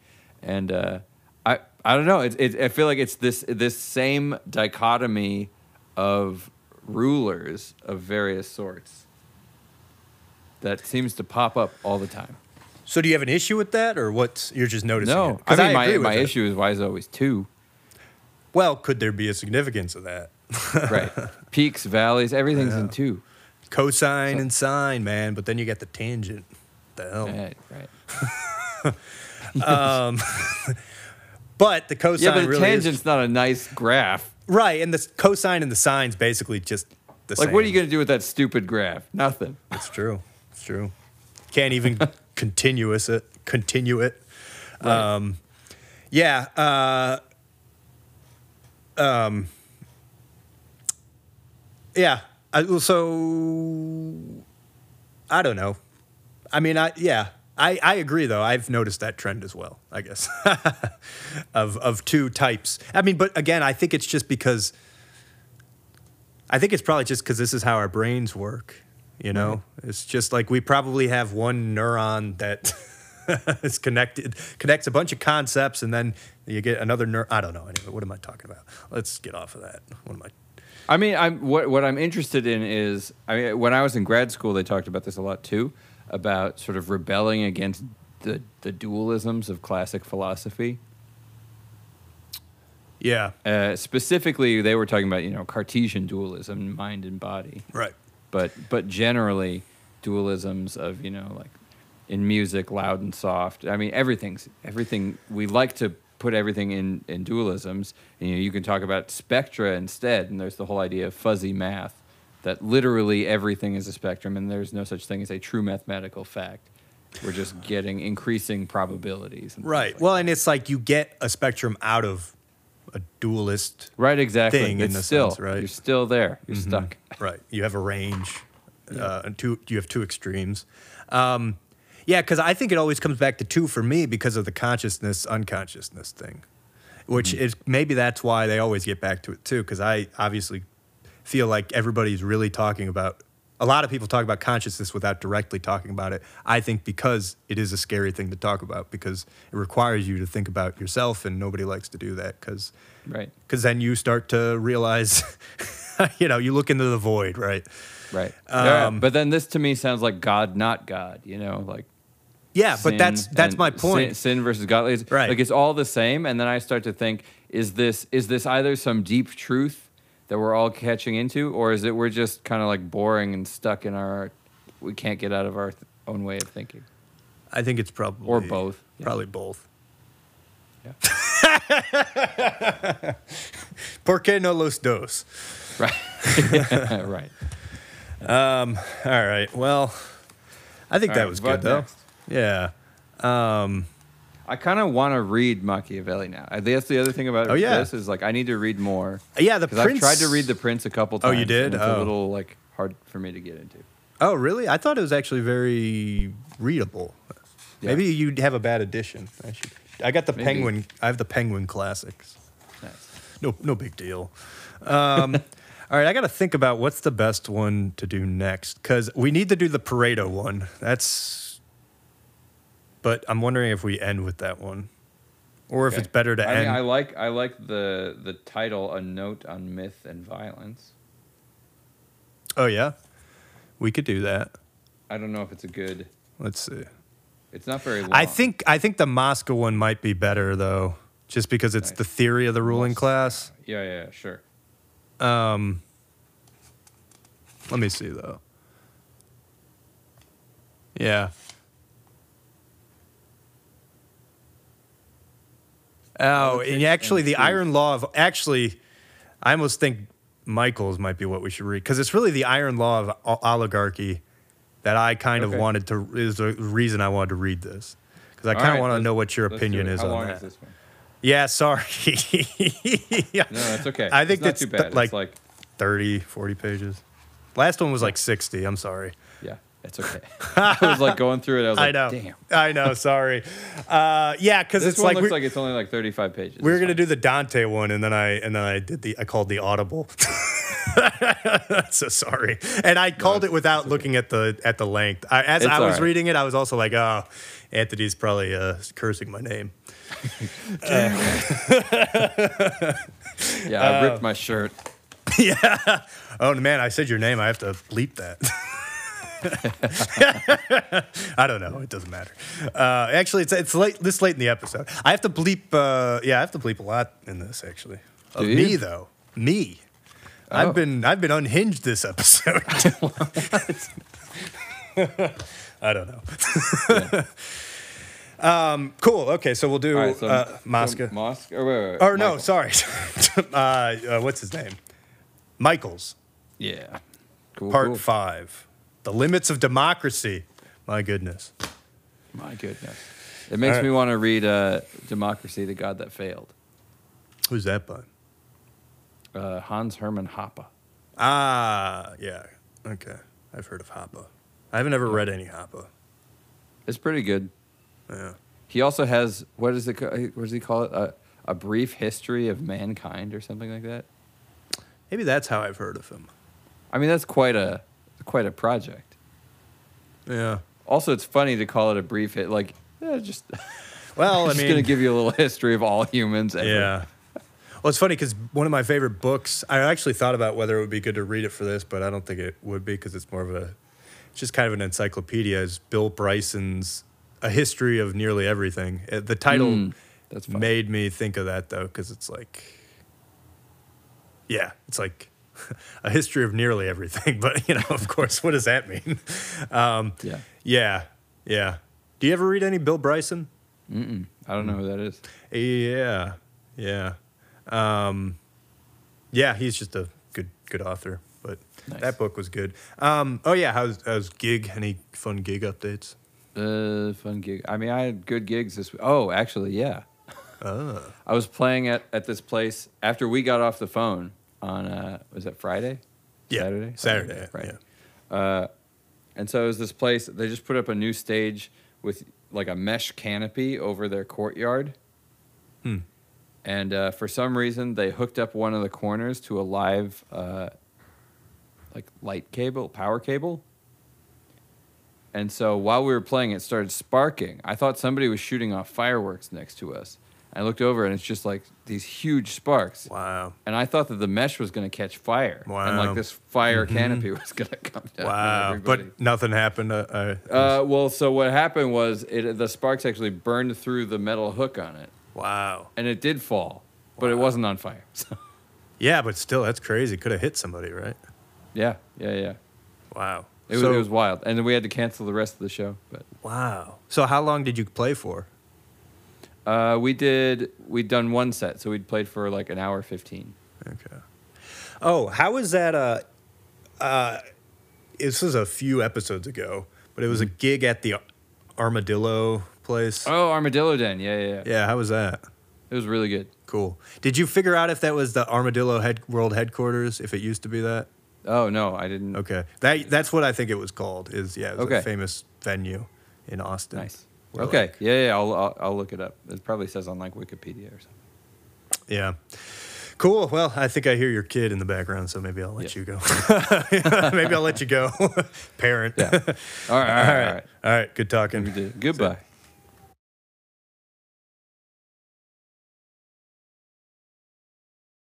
and uh, I I don't know. It's it, I feel like it's this this same dichotomy of rulers of various sorts that seems to pop up all the time. So, do you have an issue with that, or what? You're just noticing? No, it? I mean my agree my it. issue is why is it always two? Well, could there be a significance of that? Right, peaks, valleys, everything's in two. Cosine So- and sine, man. But then you get the tangent. The hell. Right, right. But the cosine Yeah, but really tangent's is not a nice graph. right, and the cosine and the sine's basically just the Like, same. Like, what are you going to do with that stupid graph? Nothing. It's true. It's true. Can't even continuous it. Continue it. Right. Um, yeah. Uh, um, yeah. I, well, so I don't know. I mean, I yeah. I, I agree though. I've noticed that trend as well. I guess of of two types. I mean, but again, I think it's just because. I think it's probably just because this is how our brains work. You know, mm-hmm. it's just like we probably have one neuron that is connected, connects a bunch of concepts, and then you get another neuron. I don't know. Anyway, what am I talking about? Let's get off of that. What am I? I mean, I'm what what I'm interested in is I mean, when I was in grad school, they talked about this a lot too, about sort of rebelling against the the dualisms of classic philosophy. Yeah. Uh, specifically, they were talking about you know Cartesian dualism, mind and body, Right. but but generally dualisms of you know like in music, loud and soft. I mean, everything's everything. We like to put everything in in dualisms. And, you know, you can talk about spectra instead, and there's the whole idea of fuzzy math, that literally everything is a spectrum, and there's no such thing as a true mathematical fact. We're just getting increasing probabilities. and Right. like Well, and it's like you get a spectrum out of a dualist. Right, exactly. thing in the still, sense, right? You're still there. You're Mhm. stuck. Right. You have a range. Uh, and two. You have two extremes. Um, yeah, because I think it always comes back to two for me because of the consciousness unconsciousness thing, which Mm-hmm. is maybe that's why they always get back to it too. Because I obviously feel like everybody's really talking about. A lot of people talk about consciousness without directly talking about it. I think because it is a scary thing to talk about because it requires you to think about yourself, and nobody likes to do that because Right, because then you start to realize, you know, you look into the void, right? right. Yeah, Um, but then this to me sounds like God, not God. You know, like Yeah, but that's that's my sin- point. Sin, versus God. It's, Right. Like it's all the same, and then I start to think: is this is this either some deep truth that we're all catching into, or is it we're just kind of like boring and stuck in our we can't get out of our th- own way of thinking, I think it's probably or both? Yeah. Probably both. Yeah. ¿Por qué no los dos? Right. right. Um, all right. Well, I think All that right, was good though. Yeah. Um, I kind of want to read Machiavelli now. I think that's the other thing about Oh, yeah. this is like I need to read more yeah, the because I've tried to read the Prince a couple times. Oh, you did? It's Oh. a little like hard for me to get into. Oh, really? I thought it was actually very readable. Yeah. Maybe you'd have a bad edition. I should. I got the Maybe. Penguin. I have the Penguin Classics. Nice. No, no big deal. Um, all right, I got to think about what's the best one to do next because we need to do the Pareto one. That's, but I'm wondering if we end with that one, or if Okay. it's better to I end. mean, I like I like the the title, a note on myth and violence. oh yeah, we could do that. I don't know if it's a good. Let's see. It's not very long. I think I think the Mosca one might be better though, just because it's Nice. the theory of the ruling Mosca. class. Yeah, yeah, yeah, sure. Um, let me see though. Yeah. Oh, and actually, and the truth. iron law of actually, I almost think Michels might be what we should read because it's really the iron law of o- oligarchy that I kind Okay. of wanted to is the reason I wanted to read this because I kind of right, want to know what your opinion is How on that. is? Yeah, sorry. yeah. No, that's okay. I think it's not that's too th- bad. like- it's like 30, 40 pages. Last one was like 60. I'm sorry. yeah, it's okay. I was like going through it. I was like, I know. damn. I know. Sorry. Uh, yeah, because This it's one like looks like it's only like 35 pages. we were gonna do the Dante one, and then I and then I did the I called the Audible. so sorry, and I called it without looking at the at the length. I, as It's I was right. reading it, I was also like, oh, Anthony's probably uh, cursing my name. Yeah, I uh, ripped my shirt. yeah. Oh man, I said your name. I have to bleep that. I don't know. It doesn't matter. Uh, actually, it's it's late this late in the episode. I have to bleep. Uh, yeah, I have to bleep a lot in this. Actually, of Do you? me though. Me. Oh. I've been I've been unhinged this episode. I don't know. um, cool. Okay, so we'll do right, so, uh, so Mosca. Mosca. Or, wait, wait, wait, or no, sorry. uh, uh, what's his name? Michels. Yeah. Cool. Part cool. five. The limits of democracy. My goodness. My goodness. It makes right. me want to read uh, Democracy, the God That Failed. Who's that by? Uh, Hans Hermann Hoppe. Ah, yeah. Okay. I've heard of Hoppe. I haven't ever read any Hoppe. It's pretty good. Yeah. He also has what is it? What does he call it? A, a brief history of mankind or something like that. Maybe that's how I've heard of him. I mean, that's quite a quite a project. Yeah. Also, it's funny to call it a brief hit. Like, eh, just Well, I'm just mean, gonna give you a little history of all humans. Ever. yeah. Well, it's funny because one of my favorite books. I actually thought about whether it would be good to read it for this, but I don't think it would be because it's more of a, just kind of an encyclopedia. Is Bill Bryson's A History of Nearly Everything. Uh, The title Mm, that's fun. made me think of that though, because it's like, yeah, it's like a history of nearly everything. But you know, of course, what does that mean? Um, Yeah. yeah, yeah. Do you ever read any Bill Bryson? Mm-mm. I don't know who that is. Yeah, yeah, um, yeah. He's just a good, good author. But Nice. that book was good. Um, oh yeah, how's how's gig? Any fun gig updates? Uh, fun gig. I mean, I had good gigs this week. Oh, actually, yeah. Oh, I was playing at, at this place after we got off the phone on uh was it Friday? yeah, Saturday? Saturday, Friday. yeah. Uh, and so it was this place. They just put up a new stage with like a mesh canopy over their courtyard. Hmm. And uh, for some reason, they hooked up one of the corners to a live, uh, like light cable, power cable. And so while we were playing, it started sparking. I thought somebody was shooting off fireworks next to us. I looked over, and it's just like these huge sparks Wow, and I thought that the mesh was going to catch fire, Wow. Mm-hmm. like this fire canopy was going to come down. wow. But nothing happened. Uh, uh, uh, well, so what happened was it the sparks actually burned through the metal hook on it, wow. and it did fall, but it wasn't on fire. So, Yeah, but still, that's crazy. Could have hit somebody, right? yeah, yeah, yeah. Wow. It, so, was, it was wild, and then we had to cancel the rest of the show. But wow. So how long did you play for? Uh, we did we'd done one set, so we'd played for like an hour fifteen. Okay. Oh, how was that? Uh, uh, this was a few episodes ago, but it was a gig at the Armadillo place. Oh, Armadillo Den, yeah, yeah, yeah. Yeah, how was that? It was really good. Cool. Did you figure out if that was the Armadillo head, World Headquarters? If it used to be that? Oh no, I didn't. Okay, that that's what I think it was called. Is yeah, it was a Okay. famous venue in Austin. Nice. Where, Okay, like- yeah, yeah. I'll, I'll I'll look it up. It probably says on like Wikipedia or something. Yeah. Cool. Well, I think I hear your kid in the background, so maybe I'll let Yeah. you go. maybe I'll let you go, parent. Yeah. All right, all right, all all right. right. All right. Good talking. Goodbye.